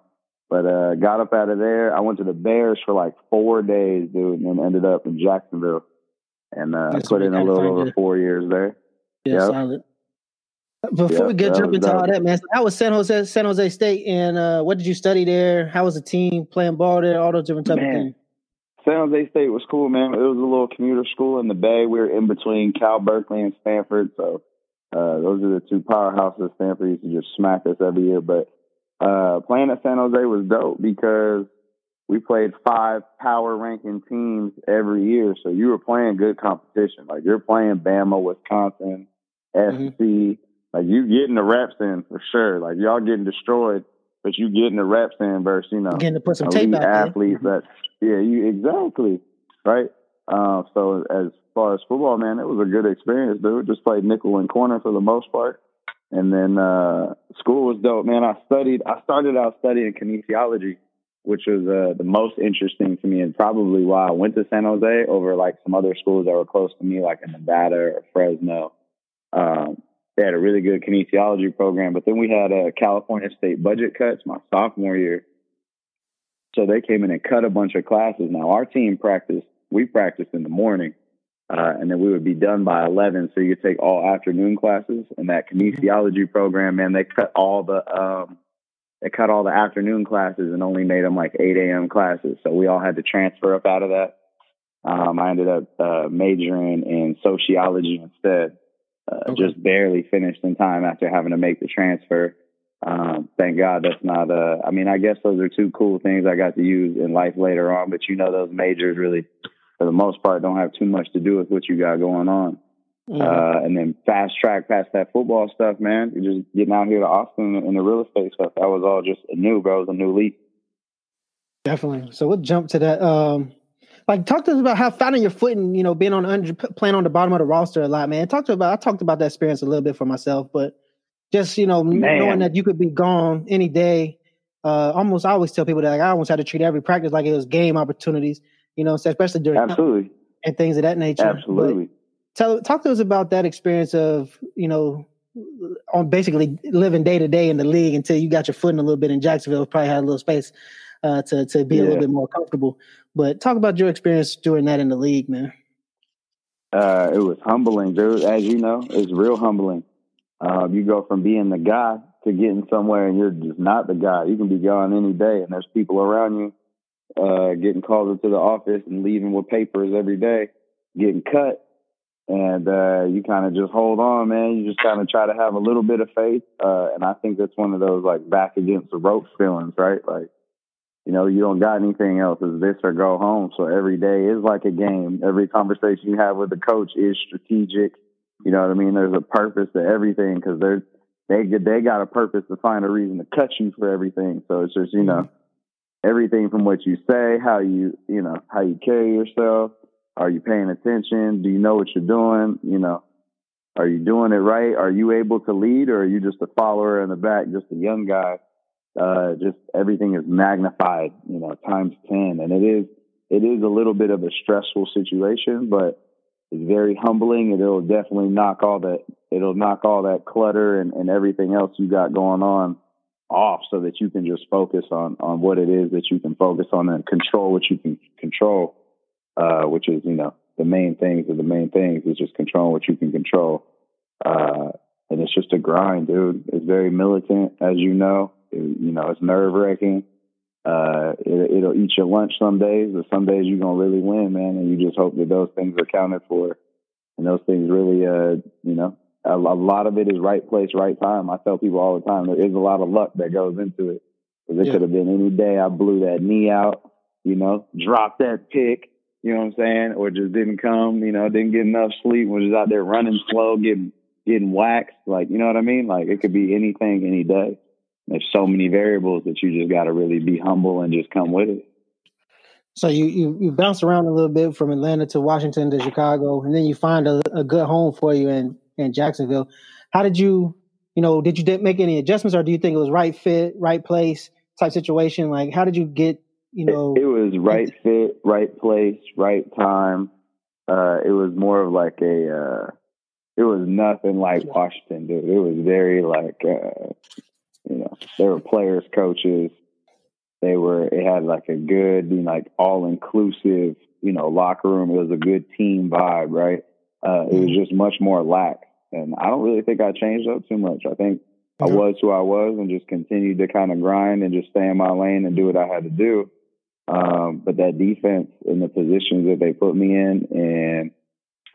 But uh, got up out of there. I went to the Bears for like four days, dude, and then ended up in Jacksonville, and uh, That's put in a little over your- four years there. Yeah, Yep. solid. Before Yep, we get jump into all that, man, so that was San Jose, San Jose State, and uh, what did you study there? How was the team playing ball there? All those different type of things. San Jose State was cool, man. It was a little commuter school in the Bay. We were in between Cal Berkeley and Stanford, so uh, those are the two powerhouses. Stanford used to just smack us every year, but uh, playing at San Jose was dope because we played five power ranking teams every year. So you were playing good competition. Like you're playing Bama, Wisconsin, SC. Mm-hmm. Like you getting the reps in for sure. Like y'all getting destroyed, but you getting the reps in versus, you know, getting to put some tape out athletes there. that yeah, you exactly. Right. Uh, so as far as football, man, it was a good experience, dude. Just played nickel and corner for the most part. And then uh, school was dope, man. I studied. I started out studying kinesiology, which was uh, the most interesting to me, and probably why I went to San Jose over like some other schools that were close to me, like in Nevada or Fresno. Um, they had a really good kinesiology program, but then we had a California state budget cuts my sophomore year, so they came in and cut a bunch of classes. Now our team practiced. We practiced in the morning uh, and then we would be done by 11. So you could take all afternoon classes and that kinesiology program, man, they cut all the, um, they cut all the afternoon classes and only made them like 8 a.m. classes. So we all had to transfer up out of that. Um, I ended up uh, majoring in sociology instead. Uh, okay. Just barely finished in time after having to make the transfer. Um, thank God that's not. Uh, I mean, I guess those are two cool things I got to use in life later on. But you know, those majors really for the most part don't have too much to do with what you got going on. Mm-hmm. Uh, and then fast track past that football stuff, man. You're just getting out here to Austin and the real estate stuff. That was all just a new, bro. It was a new leap. Definitely. So we'll jump to that. Um, like, talk to us about how finding your foot and you know being on under, playing on the bottom of the roster a lot, man. Talk to about. I talked about that experience a little bit for myself, but just you know man. knowing that you could be gone any day. Uh, almost, I always tell people that like, I almost had to treat every practice like it was game opportunities you know, especially during absolutely and things of that nature. Absolutely. But tell talk to us about that experience of you know on basically living day to day in the league until you got your foot in a little bit in Jacksonville. Probably had a little space uh, to to be yeah. a little bit more comfortable. But talk about your experience doing that in the league, man. Uh, it was humbling, dude. As you know, it's real humbling. Uh, you go from being the guy to getting somewhere, and you're just not the guy. You can be gone any day, and there's people around you uh, getting called into the office and leaving with papers every day, getting cut. And uh, you kind of just hold on, man. You just kind of try to have a little bit of faith. Uh, and I think that's one of those like back against the ropes feelings, right? Like, you know, you don't got anything else. It's this or go home. So every day is like a game. Every conversation you have with the coach is strategic. You know what I mean? There's a purpose to everything because they're they they got a purpose to find a reason to cut you for everything. So it's just you know everything from what you say, how you, you know, how you carry yourself. Are you paying attention? Do you know what you're doing? You know, are you doing it right? Are you able to lead or are you just a follower in the back, just a young guy? Uh, just everything is magnified, you know, times 10. And it is, it is a little bit of a stressful situation, but it's very humbling. It'll definitely knock all that, it'll knock all that clutter and, and everything else you got going on off so that you can just focus on on what it is that you can focus on and control what you can control uh, which is you know the main things are the main things is just controlling what you can control uh, and it's just a grind dude it's very militant as you know it, you know it's nerve wracking uh, it, will eat your lunch some days but some days you're gonna really win man and you just hope that those things are counted for and those things really uh you know a, a lot of it is right place, right time. I tell people all the time there is a lot of luck that goes into it. Because it yeah. could have been any day I blew that knee out, you know, dropped that pick, you know what I'm saying, or just didn't come, you know, didn't get enough sleep, was just out there running slow, getting getting waxed, like you know what I mean. Like it could be anything, any day. There's so many variables that you just got to really be humble and just come with it. So you, you you bounce around a little bit from Atlanta to Washington to Chicago, and then you find a, a good home for you in in Jacksonville. How did you, you know, did you make any adjustments, or do you think it was right fit, right place type situation? Like, how did you get, you know? It, it was right fit, right place, right time. Uh, it was more of like a, uh, it was nothing like Washington, dude. It was very like, uh, you know, there were players, coaches. They were. It had like a good, you know, like all inclusive, you know, locker room. It was a good team vibe, right? Uh, it was mm-hmm. just much more lax. And I don't really think I changed up too much. I think I was who I was and just continued to kind of grind and just stay in my lane and do what I had to do. Um, but that defense and the positions that they put me in, and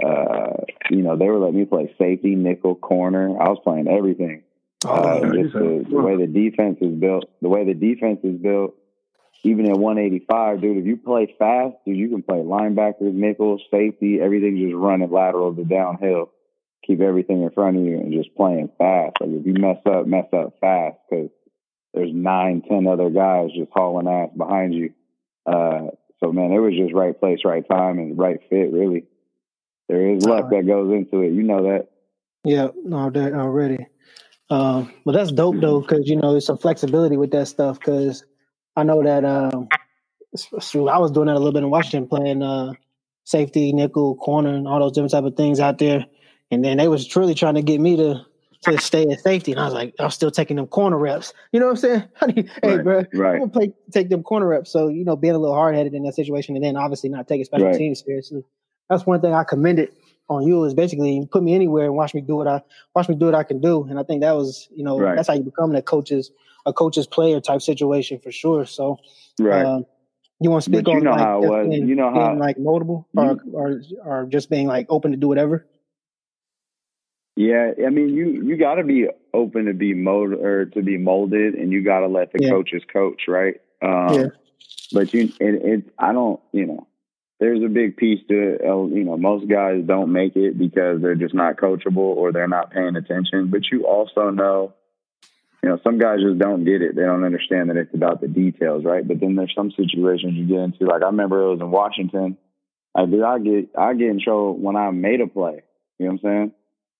uh, you know, they were letting me play safety, nickel, corner. I was playing everything. Uh, just the, the way the defense is built, the way the defense is built, even at 185, dude, if you play fast, dude, you can play linebackers, nickel, safety, everything just running lateral to downhill. Keep everything in front of you and just playing fast. Like if you mess up, mess up fast because there's nine, ten other guys just hauling ass behind you. Uh, so man, it was just right place, right time, and right fit. Really, there is luck that goes into it. You know that. Yeah, no, that already. Um, but that's dope though, because you know there's some flexibility with that stuff. Because I know that um, I was doing that a little bit in Washington, playing uh, safety, nickel, corner, and all those different type of things out there. And then they was truly trying to get me to to stay at safety. And I was like, I'm still taking them corner reps. You know what I'm saying? <laughs> hey, right, bro, right. I'm gonna play, take them corner reps. So you know, being a little hard headed in that situation, and then obviously not taking special right. teams seriously. That's one thing I commended on you is basically put me anywhere and watch me do what I watch me do what I can do. And I think that was, you know, right. that's how you become a coach's a coach's player type situation for sure. So, right. Uh, you want to speak but on you know like, how it was. Being, you know how being, like notable or, or or just being like open to do whatever. Yeah, I mean, you you got to be open to be mold or to be molded, and you got to let the yeah. coaches coach, right? Um, yeah. But you, it, it, I don't, you know, there's a big piece to it. You know, most guys don't make it because they're just not coachable or they're not paying attention. But you also know, you know, some guys just don't get it. They don't understand that it's about the details, right? But then there's some situations you get into. Like I remember it was in Washington. I did. I get I get in trouble when I made a play. You know what I'm saying?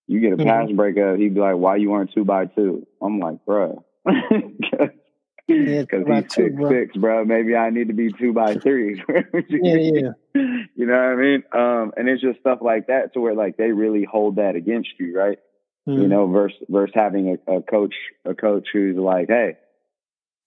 You get a mm-hmm. pass breakup, he'd be like, "Why you weren't two by two? I'm like, "Bro, <laughs> because yeah, <laughs> he's two, six bro. six, bro. Maybe I need to be two by <laughs> three. <laughs> yeah, yeah. You know what I mean? Um, and it's just stuff like that to where like they really hold that against you, right? Mm-hmm. You know, versus versus having a, a coach a coach who's like, hey,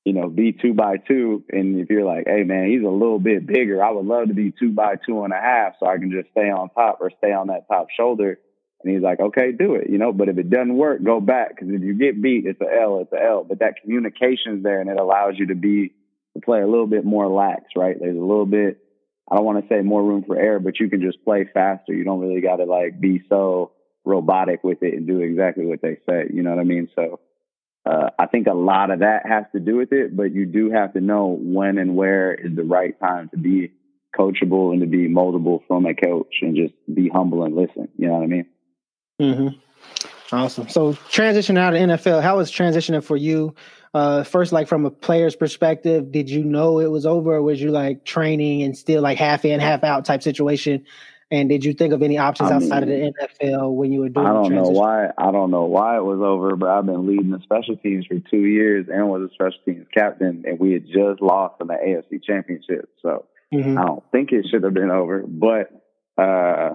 you know, be two by two. And if you're like, hey man, he's a little bit bigger, I would love to be two by two and a half so I can just stay on top or stay on that top shoulder and he's like, okay, do it, you know, but if it doesn't work, go back. Cause if you get beat, it's a L, it's a L. But that communication's there and it allows you to be, to play a little bit more lax, right? There's a little bit, I don't want to say more room for error, but you can just play faster. You don't really got to like be so robotic with it and do exactly what they say. You know what I mean? So, uh, I think a lot of that has to do with it, but you do have to know when and where is the right time to be coachable and to be moldable from a coach and just be humble and listen. You know what I mean? Mm-hmm. Awesome. So transition out of NFL, how was transitioning for you? Uh, first, like from a player's perspective, did you know it was over, or was you like training and still like half in, half out type situation? And did you think of any options I mean, outside of the NFL when you were doing? I don't know why. I don't know why it was over, but I've been leading the special teams for two years and was a special teams captain, and we had just lost in the AFC Championship. So mm-hmm. I don't think it should have been over, but uh,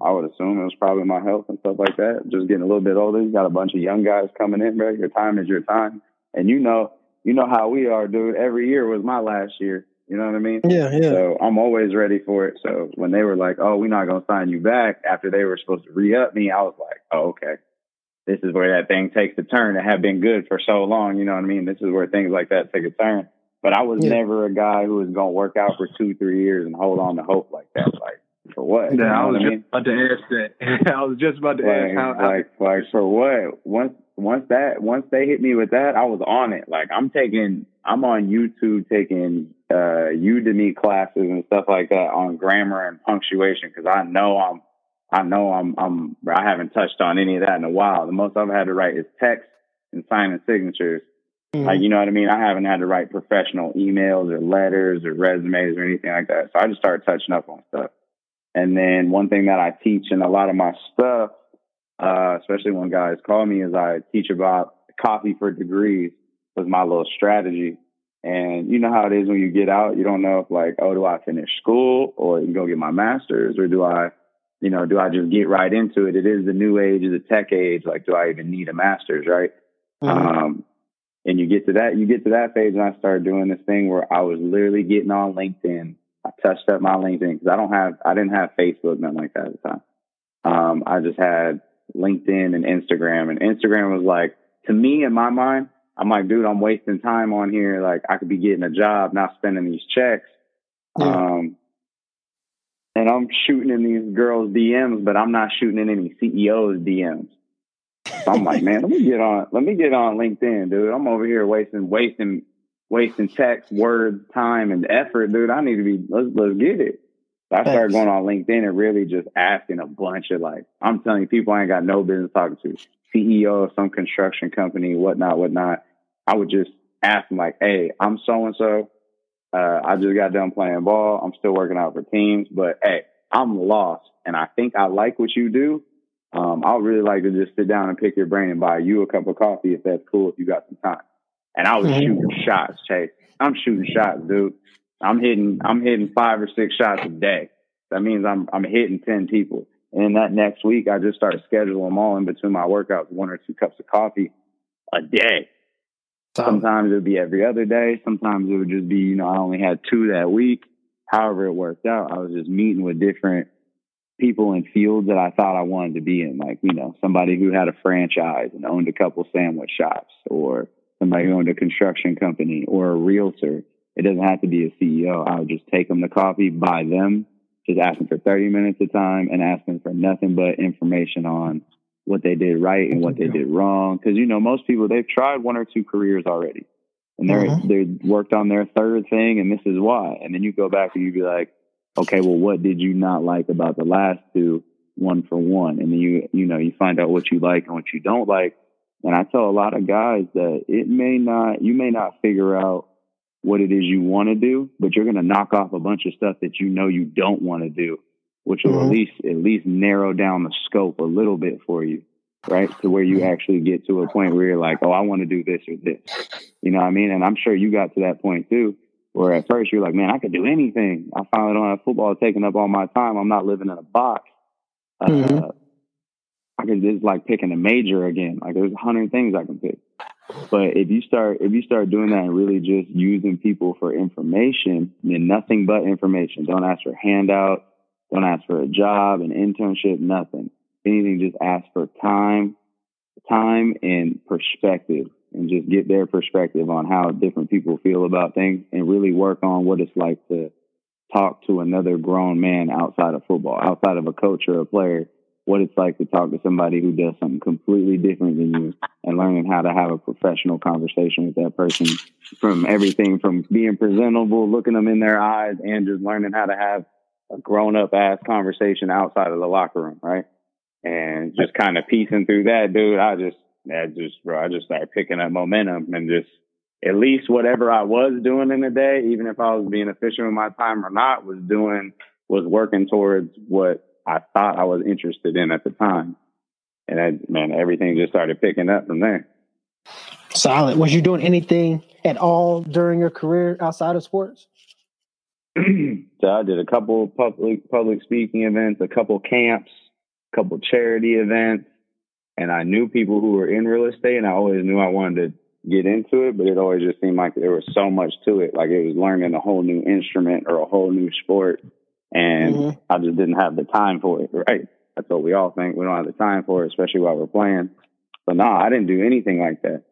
I would assume it was probably my health and stuff like that. Just getting a little bit older. You got a bunch of young guys coming in, bro. Your time is your time. And you know, you know how we are, dude. Every year was my last year. You know what I mean? Yeah, yeah. So I'm always ready for it. So when they were like, "Oh, we're not gonna sign you back," after they were supposed to re-up me, I was like, "Oh, okay. This is where that thing takes a turn. It had been good for so long. You know what I mean? This is where things like that take a turn." But I was yeah. never a guy who was gonna work out for two, three years and hold on to hope like that. Like for what? Yeah, I was just mean? about to ask that. <laughs> I was just about to like, ask how. Like, like for what? Once, once that, once they hit me with that, I was on it. Like, I'm taking, I'm on YouTube taking uh Udemy classes and stuff like that on grammar and punctuation because I know I'm, I know I'm, I'm, I haven't touched on any of that in a while. The most I've had to write is text and sign signing signatures. Mm-hmm. Like, you know what I mean? I haven't had to write professional emails or letters or resumes or anything like that. So I just started touching up on stuff. And then one thing that I teach in a lot of my stuff, uh, especially when guys call me, is I teach about coffee for degrees was my little strategy. And you know how it is when you get out, you don't know if like, oh, do I finish school or go get my master's or do I, you know, do I just get right into it? It is the new age, the tech age. Like, do I even need a master's, right? Mm-hmm. Um, and you get to that, you get to that phase, and I started doing this thing where I was literally getting on LinkedIn touched up my LinkedIn because I don't have, I didn't have Facebook, nothing like that at the time. Um, I just had LinkedIn and Instagram, and Instagram was like, to me, in my mind, I'm like, dude, I'm wasting time on here. Like, I could be getting a job, not spending these checks. Yeah. Um, and I'm shooting in these girls' DMs, but I'm not shooting in any CEOs' DMs. So I'm like, man, let me get on. Let me get on LinkedIn, dude. I'm over here wasting, wasting, wasting text, words, time, and effort, dude. I need to be. Let's let's get it. So I started going on LinkedIn and really just asking a bunch of like, I'm telling you, people I ain't got no business talking to. CEO of some construction company, whatnot, whatnot. I would just ask them like, hey, I'm so and so. I just got done playing ball. I'm still working out for teams, but hey, I'm lost and I think I like what you do. Um, I'd really like to just sit down and pick your brain and buy you a cup of coffee if that's cool, if you got some time. And I was mm-hmm. shooting shots, Chase. I'm shooting shots, dude. I'm hitting, I'm hitting five or six shots a day. That means I'm, I'm hitting 10 people. And that next week, I just started scheduling them all in between my workouts, one or two cups of coffee a day. Sometimes it would be every other day. Sometimes it would just be, you know, I only had two that week. However, it worked out. I was just meeting with different people in fields that I thought I wanted to be in, like, you know, somebody who had a franchise and owned a couple sandwich shops, or somebody who owned a construction company, or a realtor. It doesn't have to be a CEO. I would just take them to coffee, buy them, just ask them for 30 minutes of time and ask them for nothing but information on what they did right and what they did wrong. Because you know, most people they've tried one or two careers already, and they're mm-hmm. they worked on their third thing, and this is why. And then you go back and you be like, okay, well, what did you not like about the last two? One for one, and then you you know you find out what you like and what you don't like. And I tell a lot of guys that it may not you may not figure out what it is you want to do, but you're going to knock off a bunch of stuff that you know you don't want to do which will mm-hmm. at least at least narrow down the scope a little bit for you, right? To where you mm-hmm. actually get to a point where you're like, oh, I want to do this or this. You know what I mean? And I'm sure you got to that point too, where at first you're like, man, I could do anything. I finally don't have football taking up all my time. I'm not living in a box. Uh, mm-hmm. I can just like picking a major again. Like there's a hundred things I can pick. But if you start if you start doing that and really just using people for information, then nothing but information. Don't ask for handout. don't ask for a job, an internship, nothing. Anything, just ask for time, time and perspective and just get their perspective on how different people feel about things and really work on what it's like to talk to another grown man outside of football, outside of a coach or a player, what it's like to talk to somebody who does something completely different than you and learning how to have a professional conversation with that person from everything from being presentable, looking them in their eyes and just learning how to have a grown up ass conversation outside of the locker room, right? And just kind of piecing through that, dude, I just, I just, bro, I just started picking up momentum and just at least whatever I was doing in the day, even if I was being efficient with my time or not, was doing, was working towards what I thought I was interested in at the time. And that, man, everything just started picking up from there. Solid. Was you doing anything at all during your career outside of sports? <clears throat> so I did a couple public public speaking events, a couple camps, a couple charity events, and I knew people who were in real estate, and I always knew I wanted to get into it, but it always just seemed like there was so much to it, like it was learning a whole new instrument or a whole new sport, and mm-hmm. I just didn't have the time for it. Right? That's what we all think. We don't have the time for it, especially while we're playing. But no, I didn't do anything like that.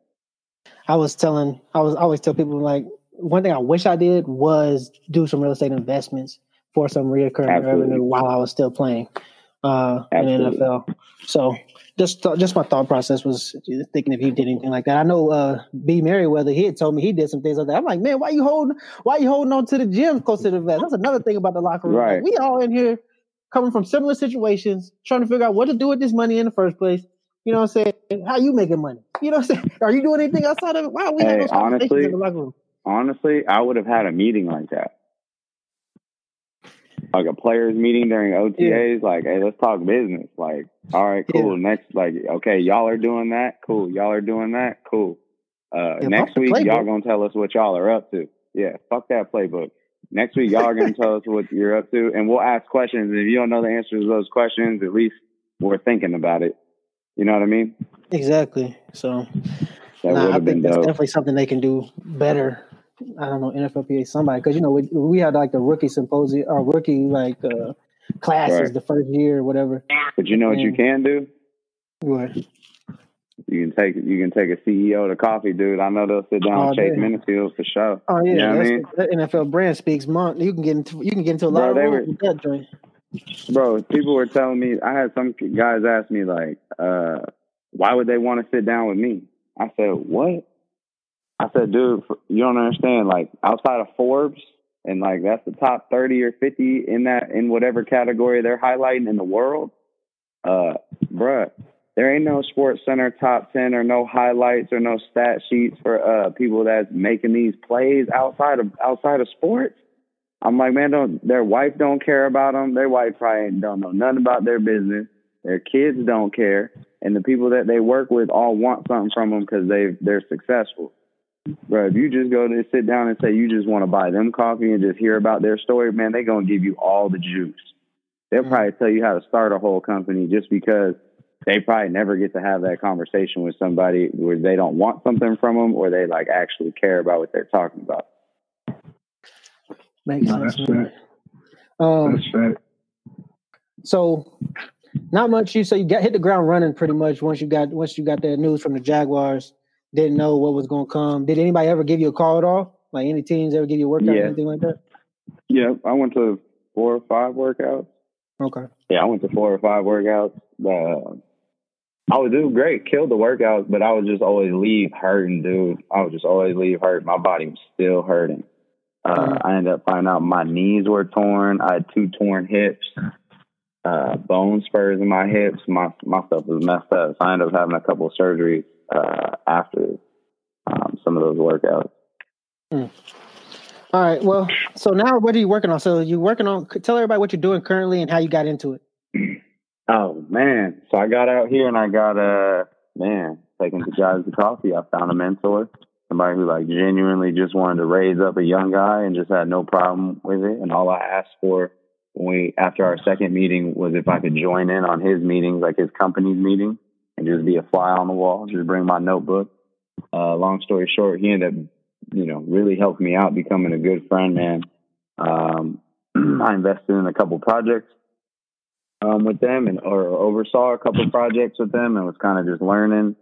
I was telling, I was I always tell people like one thing I wish I did was do some real estate investments for some reoccurring Absolutely. revenue while I was still playing uh, in the NFL. So just just my thought process was thinking if he did anything like that. I know uh, B Meriweather he had told me he did some things like that. I'm like, man, why you holding why you holding on to the gym close to the vest? That's another thing about the locker room. Right. Like, we all in here coming from similar situations, trying to figure out what to do with this money in the first place. You know what I'm saying? How you making money? You know what I'm saying? <laughs> Are you doing anything outside of it? Why are we hey, having those conversations honestly, in the locker room? honestly, I would have had a meeting like that. Like a players meeting during OTAs, yeah. like, hey, let's talk business. Like, all right, cool. Yeah. Next, like, okay, y'all are doing that. Cool. Y'all are doing that. Cool. Uh, yeah, next week, y'all gonna tell us what y'all are up to. Yeah, fuck that playbook. Next week, y'all are gonna tell us what you're up to, and we'll ask questions. And if you don't know the answers to those questions, at least we're thinking about it. You know what I mean? Exactly. So, nah, I think that's dope. definitely something they can do better I don't know NFLPA somebody because you know we, we had like the rookie symposium or rookie like uh, classes right. the first year or whatever. But you know what you can do? What? You can take you can take a CEO to coffee, dude. I know they'll sit down Oh, Chase yeah. Minnifield for sure. Oh yeah, You know I mean? that NFL brand speaks. Mon- you can get into you can get into a Bro, lot of were- with that joint. Bro, people were telling me I had some guys ask me like, uh, why would they want to sit down with me? I said, what? I said, dude, you don't understand. Like outside of Forbes and like that's the top thirty or fifty in that in whatever category they're highlighting in the world. Uh, bruh, there ain't no Sports Center top ten or no highlights or no stat sheets for uh people that's making these plays outside of outside of sports. I'm like, man, don't their wife don't care about them. Their wife probably don't know nothing about their business. Their kids don't care, and the people that they work with all want something from them because they they're successful. Bro, if you just go to sit down and say you just want to buy them coffee and just hear about their story, man, they're gonna give you all the juice. They'll Mhm. probably tell you how to start a whole company just because they probably never get to have that conversation with somebody where they don't want something from them or they like actually care about what they're talking about. Makes No, sense. that's man. fact. Um, That's fact. so not much. You so you got hit the ground running pretty much once you got once you got that news from the Jaguars. Didn't know what was going to come. Did anybody ever give you a call at all? Like any teams ever give you a workout or anything like that? Yeah, I went to four or five workouts. Okay. Yeah, I went to four or five workouts. Uh, I would do great, killed the workouts, but I would just always leave hurting, dude. I would just always leave hurt. My body was still hurting. Uh, Mhm. I ended up finding out my knees were torn. I had two torn hips, uh, bone spurs in my hips. My my stuff was messed up. So I ended up having a couple of surgeries uh, after um, some of those workouts. All right. Well, so now what are you working on? So you working on? Tell everybody what you're doing currently and how you got into it. Oh man! So I got out here and I got uh man taking the guys to coffee. I found a mentor, somebody who like genuinely just wanted to raise up a young guy and just had no problem with it. And all I asked for when we after our second meeting was if I could join in on his meetings, like his company's meeting, and just be a fly on the wall, just bring my notebook. Uh, long story short, he ended up, you know, really helped me out, becoming a good friend, man. Um, <clears throat> I invested in a couple projects um, with them and or oversaw a couple projects with them and was kind of just learning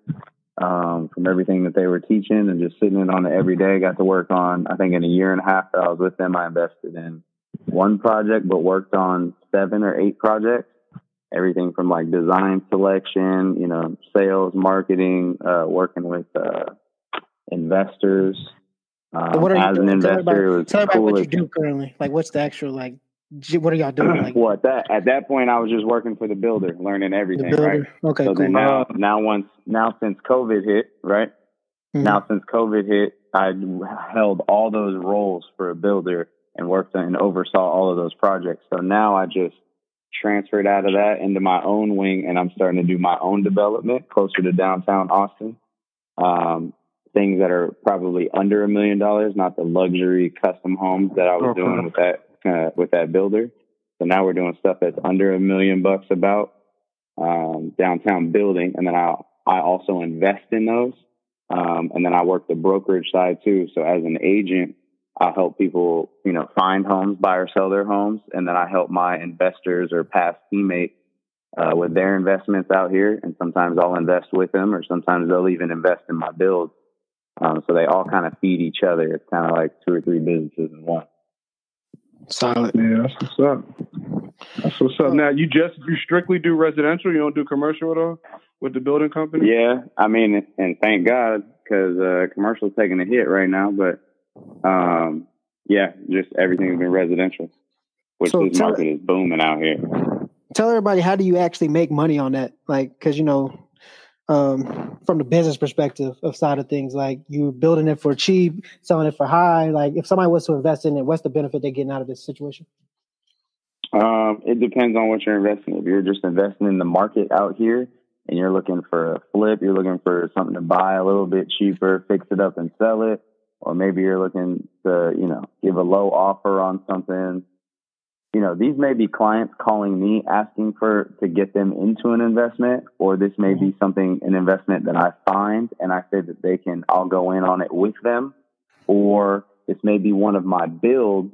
um, from everything that they were teaching and just sitting in on it every day. Got to work on, I think in a year and a half that I was with them, I invested in one project, but worked on seven or eight projects. Everything from like design selection, you know, sales, marketing, uh, working with uh, investors. Um, So what are you as an doing? Tell investor, everybody, it was tell what you do currently. Like, what's the actual like? What are y'all doing? <clears throat> Like well, at that at that point, I was just working for the builder, learning everything, right? Okay, so cool. now, now once now since COVID hit, right? Mhm. Now since COVID hit, I held all those roles for a builder and worked and oversaw all of those projects. So now I just transferred out of that into my own wing, and I'm starting to do my own development closer to downtown Austin. Um, things that are probably under a million dollars, not the luxury custom homes that I was Okay. doing with that uh, with that builder. So now we're doing stuff that's under a million bucks about um, downtown building, and then I I also invest in those, um, and then I work the brokerage side too. So as an agent, I help people you know find homes, buy or sell their homes, and then I help my investors or past teammates uh, with their investments out here, and sometimes I'll invest with them, or sometimes they'll even invest in my build. Um, so they all kind of feed each other. It's kind of like two or three businesses in one. Solid. Yeah, that's what's up. That's what's up. Now you just you strictly do residential. You don't do commercial at all with the building company. Yeah, I mean, and thank God because uh, commercial's taking a hit right now. But um, yeah, just everything's been residential, which So this market is booming out here. Tell everybody how do you actually make money on that? Like, because you know, um, from the business perspective of side of things, like you're building it for cheap, selling it for high. Like, if somebody was to invest in it, what's the benefit they're getting out of this situation? Um, it depends on what you're investing. If you're just investing in the market out here and you're looking for a flip, you're looking for something to buy a little bit cheaper, fix it up and sell it, or maybe you're looking to, you know, give a low offer on something. You know, these may be clients calling me asking for to get them into an investment, or this may be mm-hmm. something an investment that I find and I say that they can I'll go in on it with them, or this may be one of my builds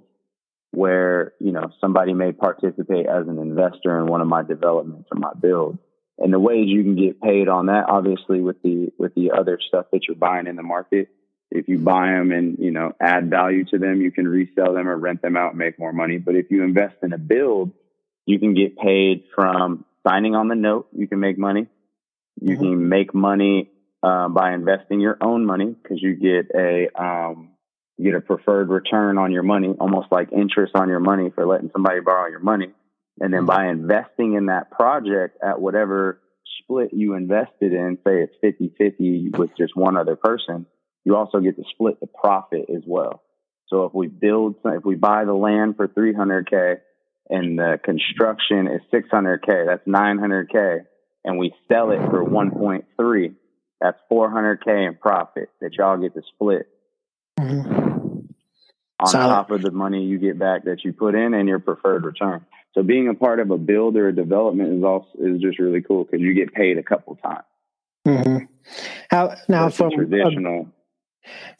where you know somebody may participate as an investor in one of my developments or my builds And the ways you can get paid on that, obviously, with the with the other stuff that you're buying in the market, if you buy them and you know add value to them, you can resell them or rent them out and make more money. But if you invest in a build, you can get paid from signing on the note. You can make money. You mm-hmm. can make money uh, by investing your own money because you get a um, you get a preferred return on your money, almost like interest on your money for letting somebody borrow your money. And then mm-hmm. by investing in that project at whatever split you invested in, say it's 50 50 with just one other person, you also get to split the profit as well. So if we build, if we buy the land for 300K and the construction is 600K, that's 900K, and we sell it for 1.3, that's 400K in profit that y'all get to split. Mm-hmm. On Solid. top of the money you get back that you put in and your preferred return. So being a part of a build or a development is also is just really cool because you get paid a couple times. Mm-hmm. How now That's from traditional.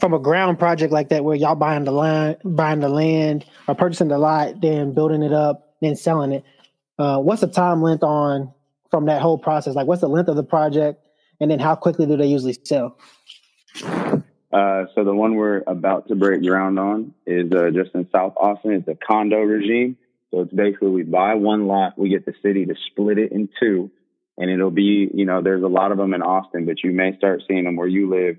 From a ground project like that, where y'all buying the land, buying the land, or purchasing the lot, then building it up, then selling it. Uh, what's the time length on from that whole process? Like, what's the length of the project, and then how quickly do they usually sell? Uh, so the one we're about to break ground on is uh, just in South Austin. It's a condo regime. So it's basically we buy one lot, we get the city to split it in two, and it'll be, you know, there's a lot of them in Austin, but you may start seeing them where you live.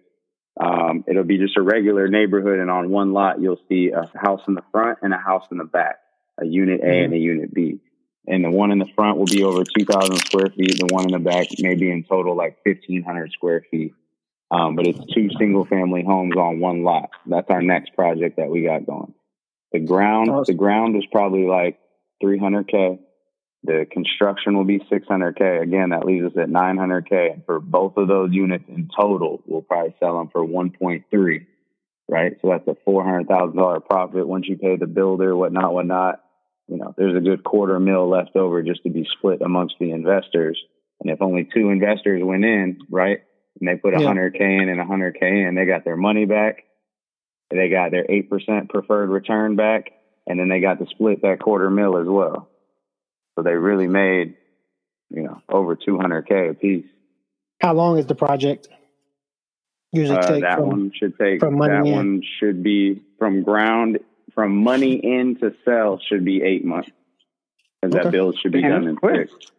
Um, it'll be just a regular neighborhood, and on one lot, you'll see a house in the front and a house in the back, a unit A mm-hmm. and a unit B. And the one in the front will be over 2,000 square feet. The one in the back maybe in total like 1,500 square feet. Um, but it's two single family homes on one lot. That's our next project that we got going. The ground, the ground is probably like 300K. The construction will be 600K. Again, that leaves us at 900K. And for both of those units in total, we'll probably sell them for 1.3, right? So that's a $400,000 profit once you pay the builder, whatnot, whatnot. You know, there's a good quarter mil left over just to be split amongst the investors. And if only two investors went in, right? And they put a 100K in and a 100K in, they got their money back. They got their 8% preferred return back and then they got to split that quarter mil as well. So they really made, you know, over 200k a piece. How long is the project? Usually uh, that from, one should take. From money that in. one should be from ground from money in to sell should be eight months, because okay. that build should be Damn, done in quick. six.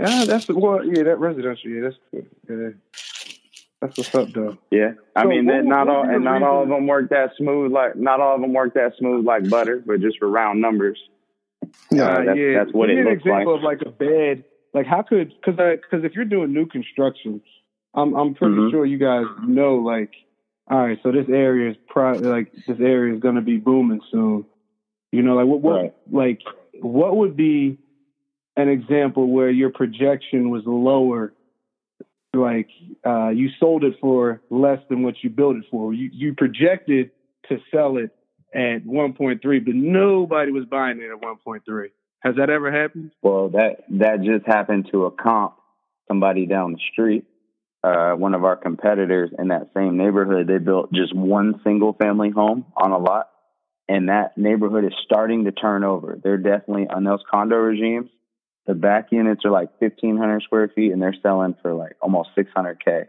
Yeah, that's well, yeah, that residential, yeah, that's. Yeah. That's what's up, though. Yeah, I so mean, what, not all and not all of them work that smooth. Like not all of them work that smooth like butter, but just for round numbers. Yeah, uh, that's, yeah. That's what Give it looks an example like. of like a bed. Like how could because because if you're doing new construction, I'm I'm pretty mm-hmm. sure you guys know like all right, so this area is pro- like this area is going to be booming soon. You know, like what what right. like what would be an example where your projection was lower like uh, you sold it for less than what you built it for. You you projected to sell it at 1.3, but nobody was buying it at 1.3. Has that ever happened? Well, that that just happened to a comp, somebody down the street. Uh, one of our competitors in that same neighborhood, they built just one single family home on a lot, and that neighborhood is starting to turn over. They're definitely on those condo regimes the back units are like 1500 square feet and they're selling for like almost 600K.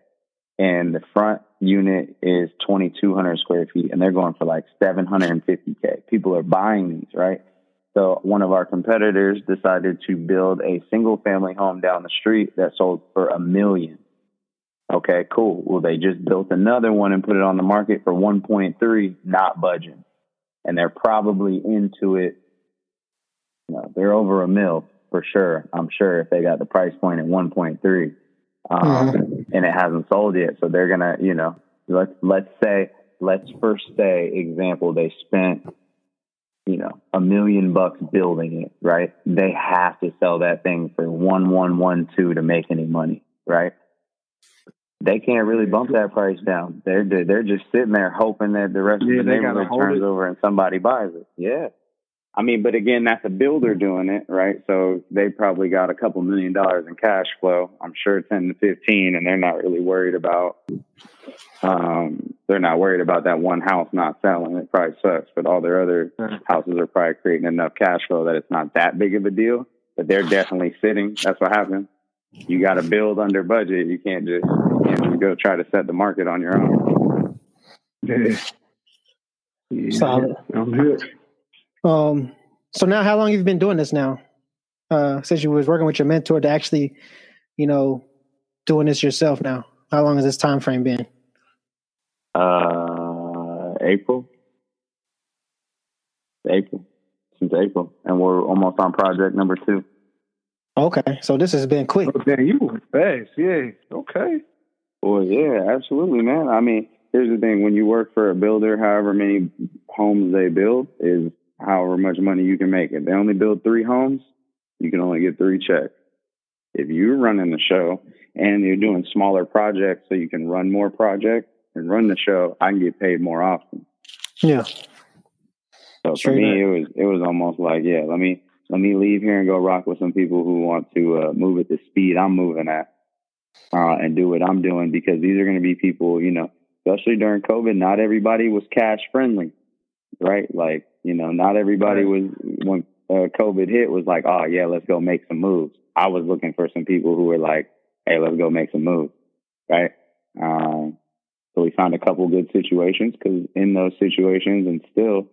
And the front unit is 2200 square feet and they're going for like 750K. People are buying these, right? So one of our competitors decided to build a single family home down the street that sold for a million. Okay, cool. Well, they just built another one and put it on the market for 1.3, not budging. And they're probably into it. You know, they're over a mil for sure. I'm sure if they got the price point at 1.3, um, mm-hmm. and it hasn't sold yet, so they're gonna, you know, let's let's say let's first say example they spent, you know, a million bucks building it, right? They have to sell that thing for one one one two to make any money, right? They can't really bump that price down. They're they're just sitting there hoping that the rest yeah, of the neighborhood turns over and somebody buys it. Yeah. I mean, but again, that's a builder doing it, right? So they probably got a couple million dollars in cash flow. I'm sure 10 to 15, and they're not really worried about, um, they're not worried about that one house not selling. It probably sucks, but all their other houses are probably creating enough cash flow that it's not that big of a deal, but they're definitely sitting. That's what happened. you got to build under budget. You can't just you can't just go try to set the market on your own. Yeah. Yeah. Solid. I'm good. Um, so now, how long have you been doing this now? Uh, since you was working with your mentor to actually, you know, doing this yourself now. How long has this time frame been? Uh, April. April. Since April, and we're almost on project number two. Okay, so this has been quick. Oh, damn, you were fast. Yeah. Okay. Well, yeah, absolutely, man. I mean, here's the thing: when you work for a builder, however many homes they build is however much money you can make. If they only build three homes, you can only get three checks. If you're running the show and you're doing smaller projects, so you can run more projects and run the show, I can get paid more often. Yeah. So for me, it was it was almost like, yeah, let me let me leave here and go rock with some people who want to uh, move at the speed I'm moving at, uh, and do what I'm doing because these are going to be people, you know, especially during COVID. Not everybody was cash friendly, right? Like, you know, not everybody was when uh, COVID hit was like, oh yeah, let's go make some moves. I was looking for some people who were like, hey, let's go make some moves, right? Um, so we found a couple good situations because in those situations, and still,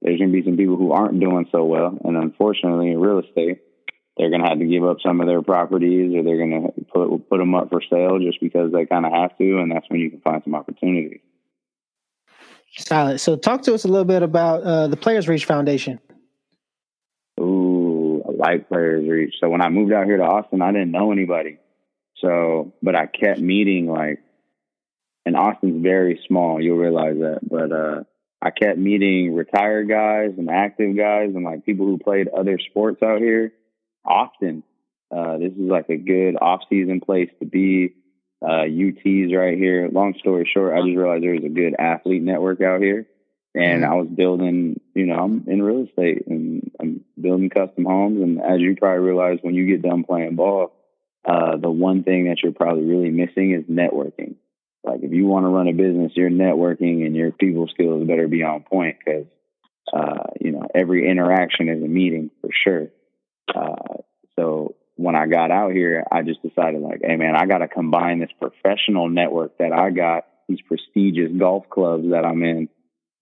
there's going to be some people who aren't doing so well. And unfortunately, in real estate, they're going to have to give up some of their properties or they're going to put, put them up for sale just because they kind of have to. And that's when you can find some opportunities. Solid. So talk to us a little bit about uh, the Players Reach Foundation. Ooh, I like Players Reach. So when I moved out here to Austin, I didn't know anybody. So, but I kept meeting like, and Austin's very small. You'll realize that. But, uh, I kept meeting retired guys and active guys and like people who played other sports out here often. Uh, this is like a good off season place to be. Uh, UT's right here. Long story short, I just realized there's a good athlete network out here. And I was building, you know, I'm in real estate and I'm building custom homes. And as you probably realize when you get done playing ball, uh, the one thing that you're probably really missing is networking. Like if you want to run a business, your networking and your people skills better be on point because, uh, you know, every interaction is a meeting for sure. Uh, so when I got out here, I just decided like, hey man, I got to combine this professional network that I got, these prestigious golf clubs that I'm in,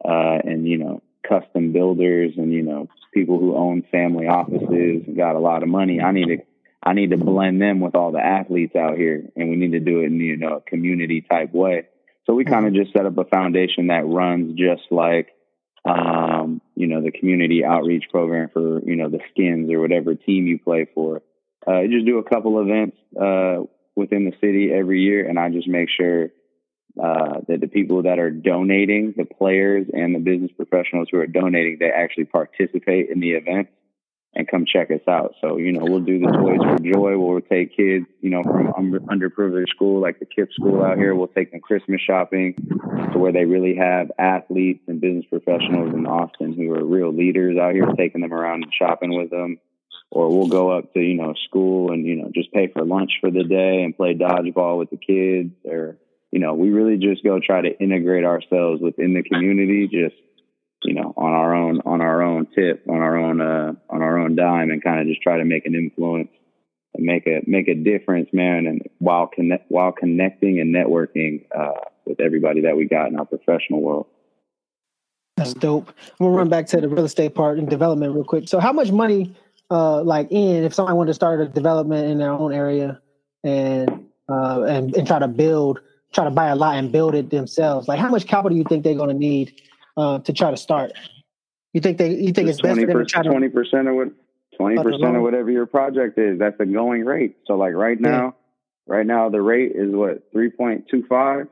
uh, and you know, custom builders and you know, people who own family offices and got a lot of money. I need to, I need to blend them with all the athletes out here, and we need to do it in you know a community type way. So we kind of just set up a foundation that runs just like um, you know, the community outreach program for, you know, the skins or whatever team you play for. Uh, I just do a couple events, uh, within the city every year. And I just make sure, uh, that the people that are donating, the players and the business professionals who are donating, they actually participate in the event and come check us out. So, you know, we'll do the Toys for Joy. We'll take kids, you know, from under, underprivileged school, like the KIPP school out here. We'll take them Christmas shopping to where they really have athletes and business professionals in Austin who are real leaders out here, taking them around and shopping with them. Or we'll go up to, you know, school and, you know, just pay for lunch for the day and play dodgeball with the kids. Or, you know, we really just go try to integrate ourselves within the community, just you know, on our own, on our own tip, on our own, uh, on our own dime and kind of just try to make an influence and make a, make a difference, man. And while connect, while connecting and networking, uh, with everybody that we got in our professional world. That's dope. We'll run back to the real estate part and development real quick. So how much money, uh, like in, if someone wanted to start a development in their own area and, uh, and, and try to build, try to buy a lot and build it themselves, like how much capital do you think they're going to need uh, to try to start? You think they? You think it's best them to try twenty percent of what twenty percent of whatever your project is? That's the going rate. So like right now, yeah. right now the rate is what three point two five.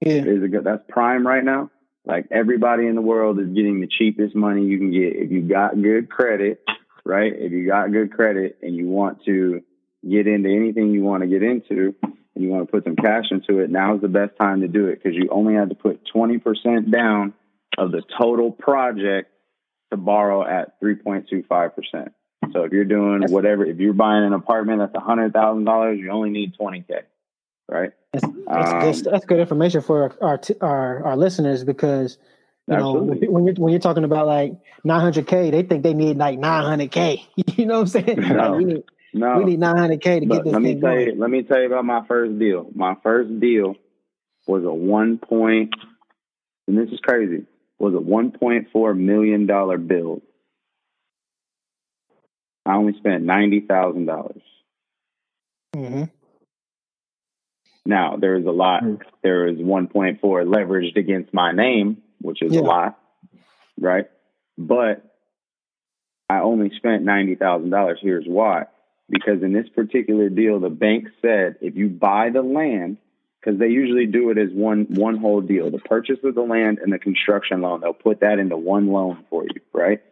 Yeah, is a good. That's prime right now. Like everybody in the world is getting the cheapest money you can get if you got good credit, right? If you got good credit and you want to get into anything you want to get into and you want to put some cash into it, now's the best time to do it because you only have to put 20% down of the total project to borrow at 3.25%. So if you're doing whatever, if you're buying an apartment that's $100,000, you only need 20K, right? That's, that's, um, good, that's good information for our, our, our listeners because, you absolutely. know, when you're, when you're talking about like 900K, they think they need like 900K. <laughs> You know what I'm saying? No, like need, No, we need 900k to but get this let me thing tell going. you. Let me tell you about my first deal. My first deal was a one point, and this is crazy. Was a one point four million dollar bill. I only spent ninety thousand dollars. hmm Now there is a lot. Mm. There is one point four leveraged against my name, which is Yeah. a lot, right? But I only spent ninety thousand dollars. Here's why: because in this particular deal, the bank said if you buy the land, because they usually do it as one one whole deal, the purchase of the land and the construction loan, they'll put that into one loan for you, right?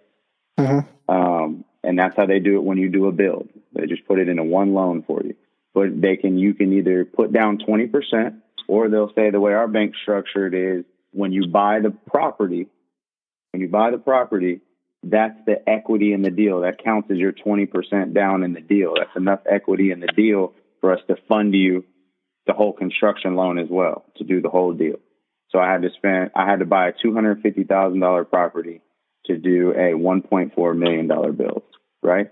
hmm Um, and that's how they do it when you do a build. They just put it into one loan for you. But they can you can either put down twenty percent, or they'll say the way our bank structured is when you buy the property, when you buy the property, that's the equity in the deal. That counts as your twenty percent down in the deal. That's enough equity in the deal for us to fund you the whole construction loan as well to do the whole deal. So I had to spend I had to buy a two hundred fifty thousand dollar property to do a one point four million dollar build, right?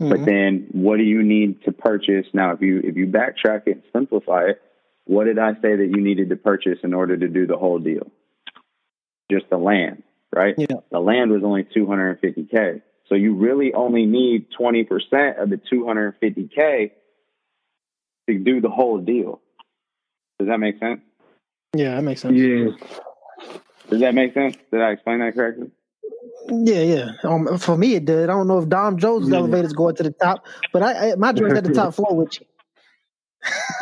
But Mhm. then what do you need to purchase? Now if you if you backtrack it and simplify it, what did I say that you needed to purchase in order to do the whole deal? Just the land, right? Yeah. The land was only two hundred and fifty K. So you really only need twenty percent of the two hundred and fifty K to do the whole deal. Does that make sense? Yeah, that makes sense. Yeah. Does that make sense? Did I explain that correctly? Yeah, yeah. Um, for me, it did. I don't know if Dom Jones' Yeah. elevator's going to the top, but I, I my joint's at the top floor with you.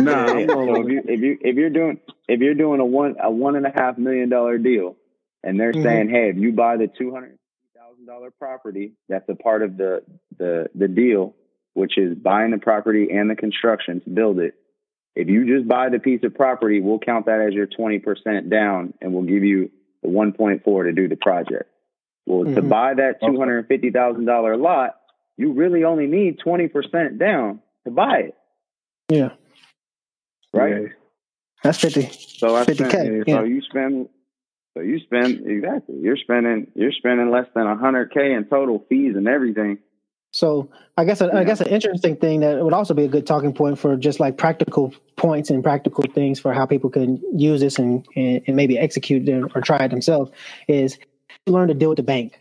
Nah, so <laughs> if you if you if you're doing if you're doing a one a one and a half million dollar deal, and they're Mhm. saying, hey, if you buy the two hundred thousand dollar property, that's a part of the the the deal, which is buying the property and the construction to build it. If you just buy the piece of property, we'll count that as your twenty percent down, and we'll give you the one point four to do the project. Well, to Mhm. buy that two hundred fifty thousand dollar lot, you really only need twenty percent down to buy it, Yeah, right? Yeah. that's fifty. So I 50K, spend, yeah. so you spend, so you spend exactly. You're spending, you're spending less than a hundred k in total fees and everything. So I guess I guess an interesting thing that would also be a good talking point for just like practical points and practical things for how people can use this and and, and maybe execute it or try it themselves is learn to deal with the bank.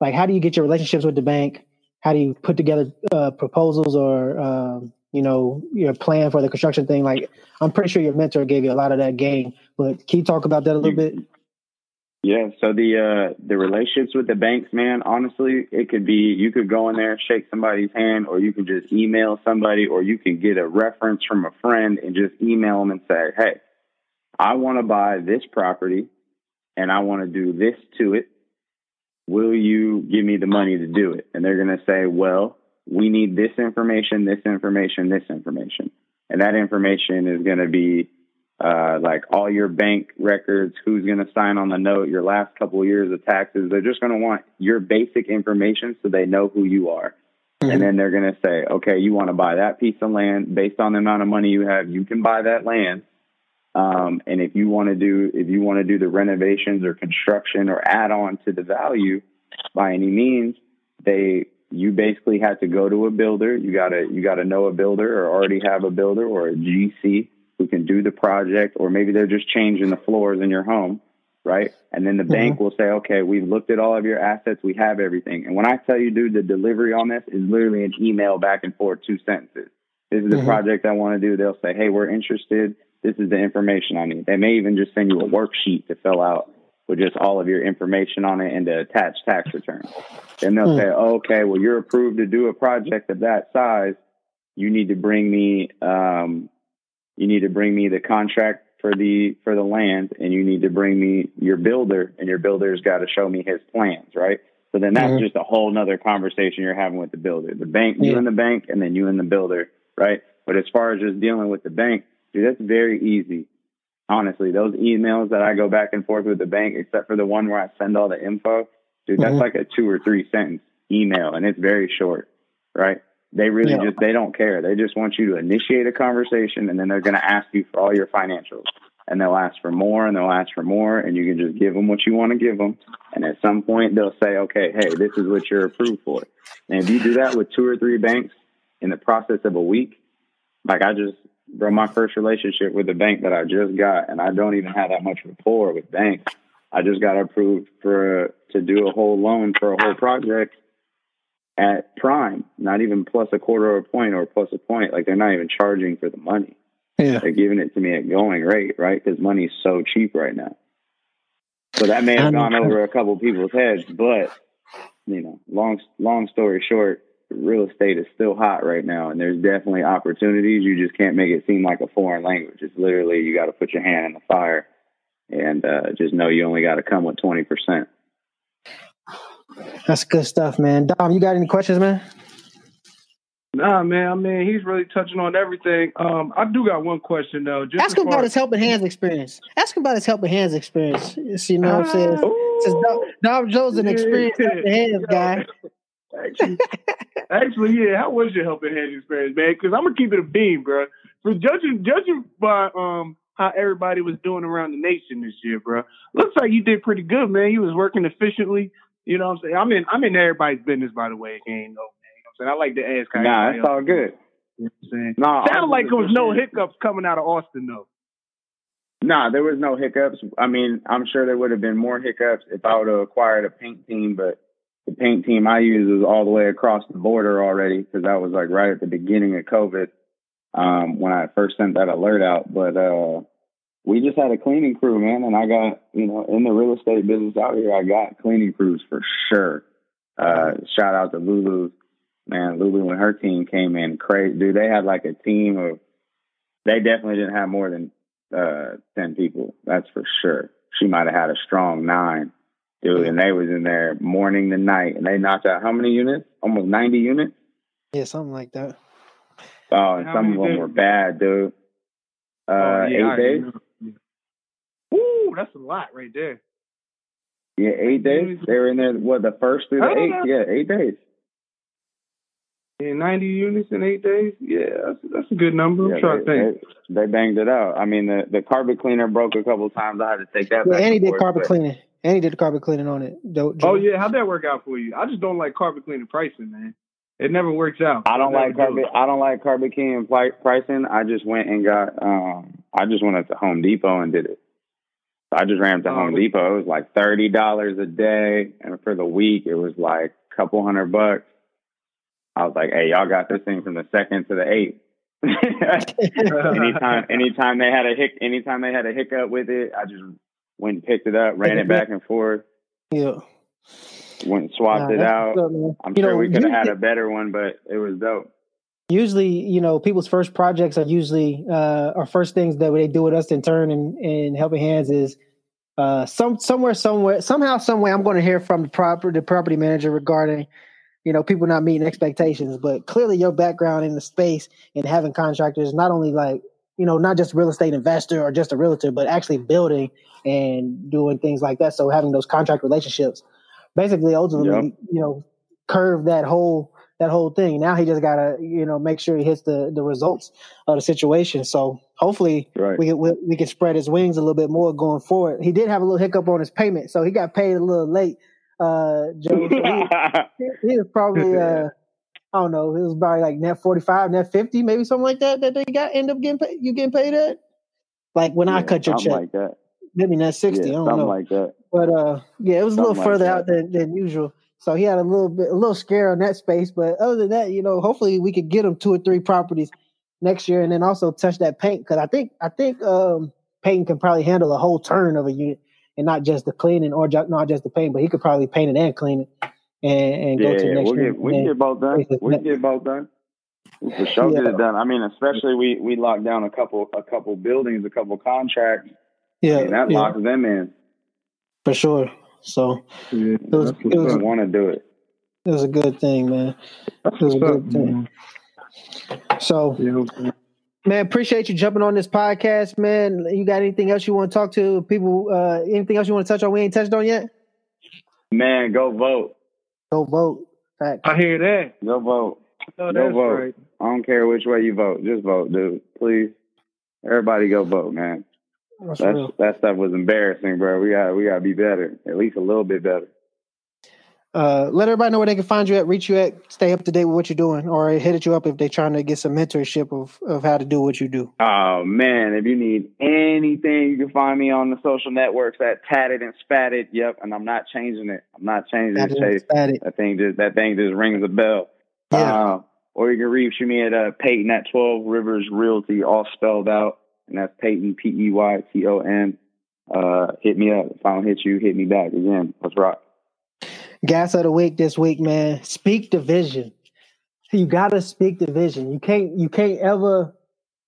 Like, how do you get your relationships with the bank? How do you put together uh, proposals or um, you know your plan for the construction thing? Like, I'm pretty sure your mentor gave you a lot of that game, but can you talk about that a little bit? Yeah. So the uh the relationships with the banks, man. Honestly, it could be you could go in there, shake somebody's hand, or you can just email somebody, or you can get a reference from a friend and just email them and say, "Hey, I want to buy this property, and I want to do this to it. Will you give me the money to do it?" And they're going to say, "Well, we need this information, this information, this information," and that information is going to be uh, like all your bank records, who's going to sign on the note, your last couple of years of taxes. They're just going to want your basic information so they know who you are. Mhm. And then they're going to say, okay, you want to buy that piece of land based on the amount of money you have, you can buy that land. Um, and if you want to do, if you want to do the renovations or construction or add on to the value by any means, they, you basically have to go to a builder. You gotta, you gotta know a builder or already have a builder or a GC who can do the project, or maybe they're just changing the floors in your home, right? And then the bank will say, okay, we've looked at all of your assets, we have everything. And when I tell you, dude, the delivery on this is literally an email back and forth, two sentences. This is the Mhm. project I want to do. They'll say, hey, we're interested. This is the information I need. They may even just send you a worksheet to fill out with just all of your information on it and the attached tax return. Then they'll Hmm. say, oh, okay, well, you're approved to do a project of that size. You need to bring me, um, you need to bring me the contract for the for the land, and you need to bring me your builder, and your builder's got to show me his plans, right? So then that's Mhm. just a whole nother conversation you're having with the builder, the bank, you Yeah. and the bank, and then you and the builder, right? But as far as just dealing with the bank, dude, that's very easy. Honestly, those emails that I go back and forth with the bank, except for the one where I send all the info, dude, that's Mhm. like a two or three sentence email, and it's very short, right? They really Yeah. just they don't care. They just want you to initiate a conversation, and then they're going to ask you for all your financials, and they'll ask for more, and they'll ask for more, and you can just give them what you want to give them, and at some point they'll say, okay, hey, this is what you're approved for. And if you do that with two or three banks, in the process of a week. Like I just, bro, my first relationship with the bank that I just got, and I don't even have that much rapport with banks. I just got approved for to do a whole loan for a whole project at prime, not even plus a quarter of a point or plus a point. Like they're not even charging for the money. Yeah. They're giving it to me at going rate, right? Because money's so cheap right now. So that may have gone over a couple people's heads, but you know, long long story short, real estate is still hot right now, and there's definitely opportunities. You just can't make it seem like a foreign language. It's literally you got to put your hand in the fire, and uh, just know you only got to come with twenty percent. That's good stuff, man. Dom, you got any questions, man? Nah, man. I mean, he's really touching on everything. Um, I do got one question though. Just Ask him about his helping hands experience. Ask him about his helping hands experience. You know what I'm saying? Since Dom, Dom Joe's an experienced helping hands guy. Actually, actually, yeah. How was your helping hands experience, man? Because I'm gonna keep it a beam, bro. For judging, judging by um how everybody was doing around the nation this year, bro, looks like you did pretty good, man. You was working efficiently. You know what I'm saying? I'm in I'm in everybody's business, by the way. Ain't no saying? I like to ask. How nah, it's all good. You know I'm saying? Nah, Sounded like there was no hiccups coming out of Austin, though. Nah, there was no hiccups. I mean, I'm sure there would have been more hiccups if I would have acquired a paint team, but the paint team I use was all the way across the border already because that was like right at the beginning of COVID um, when I first sent that alert out. But uh, we just had a cleaning crew, man, and I got you know in the real estate business out here, I got cleaning crews for sure. Uh, shout out to Lulu man, Lulu and her team came in crazy. Dude, they had like a team of. They definitely didn't have more than uh, ten people. That's for sure. She might have had a strong nine, dude. And they was in there morning to night, and they knocked out how many units? Almost ninety units. Yeah, something like that. Oh, and some of them days? were bad, dude. Uh, oh, yeah, eight days. Ooh, that's a lot right there. Yeah, eight days. They were in there. What the first through the eighth? Yeah, eight days in 90 units in eight days. Yeah, that's, that's a good number. Yeah, I'm trying they, to think. They, they, banged it out. I mean, the, the carpet cleaner broke a couple times. I had to take that. Yeah, and he did carpet but... cleaning. And he did the carpet cleaning on it. Joe, Oh yeah, how'd that work out for you? I just don't like carpet cleaning pricing, man. It never works out. I don't like carpet. I don't like carpet cleaning pricing. I just went and got. um I just went to Home Depot and did it. I just ran to oh, Home Depot. It was like thirty dollars a day, and for the week it was like a couple hundred bucks. I was like, hey, y'all got this thing from the second to the eighth. <laughs> anytime, anytime they had a hic, anytime they had a hiccup with it, I just went and picked it up, ran it back and forth. Yeah. Went and swapped nah, it out. I'm you sure know, we could have had a better one, but it was dope. Usually, you know, people's first projects are usually uh our first things that they do with us in turn and, and helping hands is uh some somewhere somewhere somehow some way I'm going to hear from the proper the property manager regarding you know, people not meeting expectations. But clearly, your background in the space and having contractors, not only like you know, not just real estate investor or just a realtor, but actually building and doing things like that. So having those contract relationships, basically, ultimately, yep. you know, curve that whole that whole thing. Now he just gotta you know make sure he hits the the results of the situation. So hopefully right. we, we we can spread his wings a little bit more going forward. He did have a little hiccup on his payment, so he got paid a little late uh, Joe. <laughs> He, he, was probably uh, I don't know. It was probably like net forty five, net fifty, maybe something like that. That they got end up getting paid. You getting paid at? Like when yeah, I cut your check, like that. maybe net sixty. Yeah, I don't know. like that. But uh, yeah, it was something a little further out than, than usual. So he had a little bit, a little scare on that space. But other than that, you know, hopefully we could get him two or three properties next year, and then also touch that paint because I think I think um, paint can probably handle a whole turn of a unit and not just the cleaning or ju- not just the paint, but he could probably paint it and clean it and, and yeah, go to the next we'll get, we can get both done. We can get both done. For sure, yeah. get it done. I mean, especially we we locked down a couple a couple buildings, a couple contracts. Yeah, and that yeah. locks them in for sure. So yeah, it was it was want to do it. It was a good thing, man. It was a good thing. So yeah. Man, appreciate you jumping on this podcast, man. You got anything else you want to talk to people? Uh, anything else you want to touch on? We ain't touched on yet. Man, go vote. Go vote. Fact. I hear that. Go vote. No, go vote. Right. I don't care which way you vote. Just vote, dude. Please. Everybody go vote, man. That's, that stuff was embarrassing, bro. We got we got to be better. At least a little bit better. uh, let everybody know where they can find you at, reach you at, stay up to date with what you're doing, or hit you up if they're trying to get some mentorship of, of how to do what you do. Oh man, if you need anything, you can find me on the social networks at Tatted and Spatted. Yep, and I'm not changing it. I'm not changing it. Chase. That thing just that thing just rings a bell. Yeah. Uh, or you can reach me at uh, Peyton at 12 Rivers Realty, all spelled out, and that's Peyton P E Y T O N. Uh, hit me up. If I don't hit you, hit me back again. Let's rock. Gas of the week this week, man. Speak the vision. You gotta speak the vision. You can't you can't ever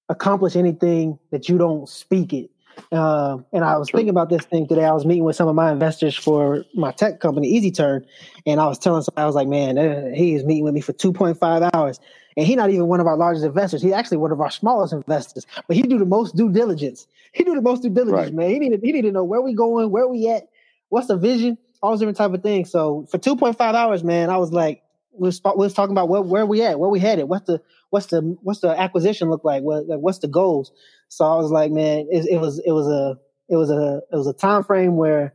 accomplish anything that you don't speak it. Uh, and I was thinking about this thing today. I was meeting with some of my investors for my tech company, Easy Turn, and I was telling somebody, I was like, man, he is meeting with me for 2.5 hours. And he's not even one of our largest investors. He's actually one of our smallest investors, but he do the most due diligence. He do the most due diligence, right. man. He needed he needed to know where we going, where we at, what's the vision, all those different type of things. So for 2.5 hours, man, I was like, we was, we was talking about where, where we at, where we headed, what's the what's the what's the acquisition look like, what like, what's the goals. So I was like, man, it, it was it was a it was a it was a time frame where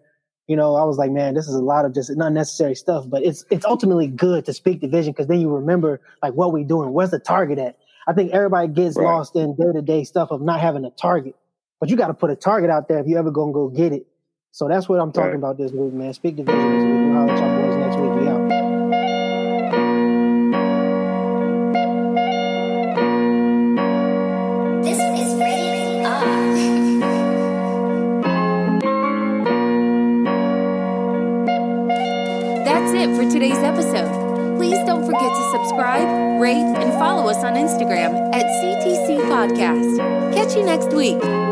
you know I was like, man, this is a lot of just unnecessary stuff, but it's it's ultimately good to speak the vision because then you remember like what we doing, where's the target at. I think everybody gets right. lost in day to day stuff of not having a target, but you got to put a target out there if you ever gonna go get it. So that's what I'm talking right. about this week, man. Speak the vision this week. We'll holler at y'all boys next week. For today's episode. Please don't forget to subscribe, rate, and follow us on Instagram at CTC Podcast. Catch you next week.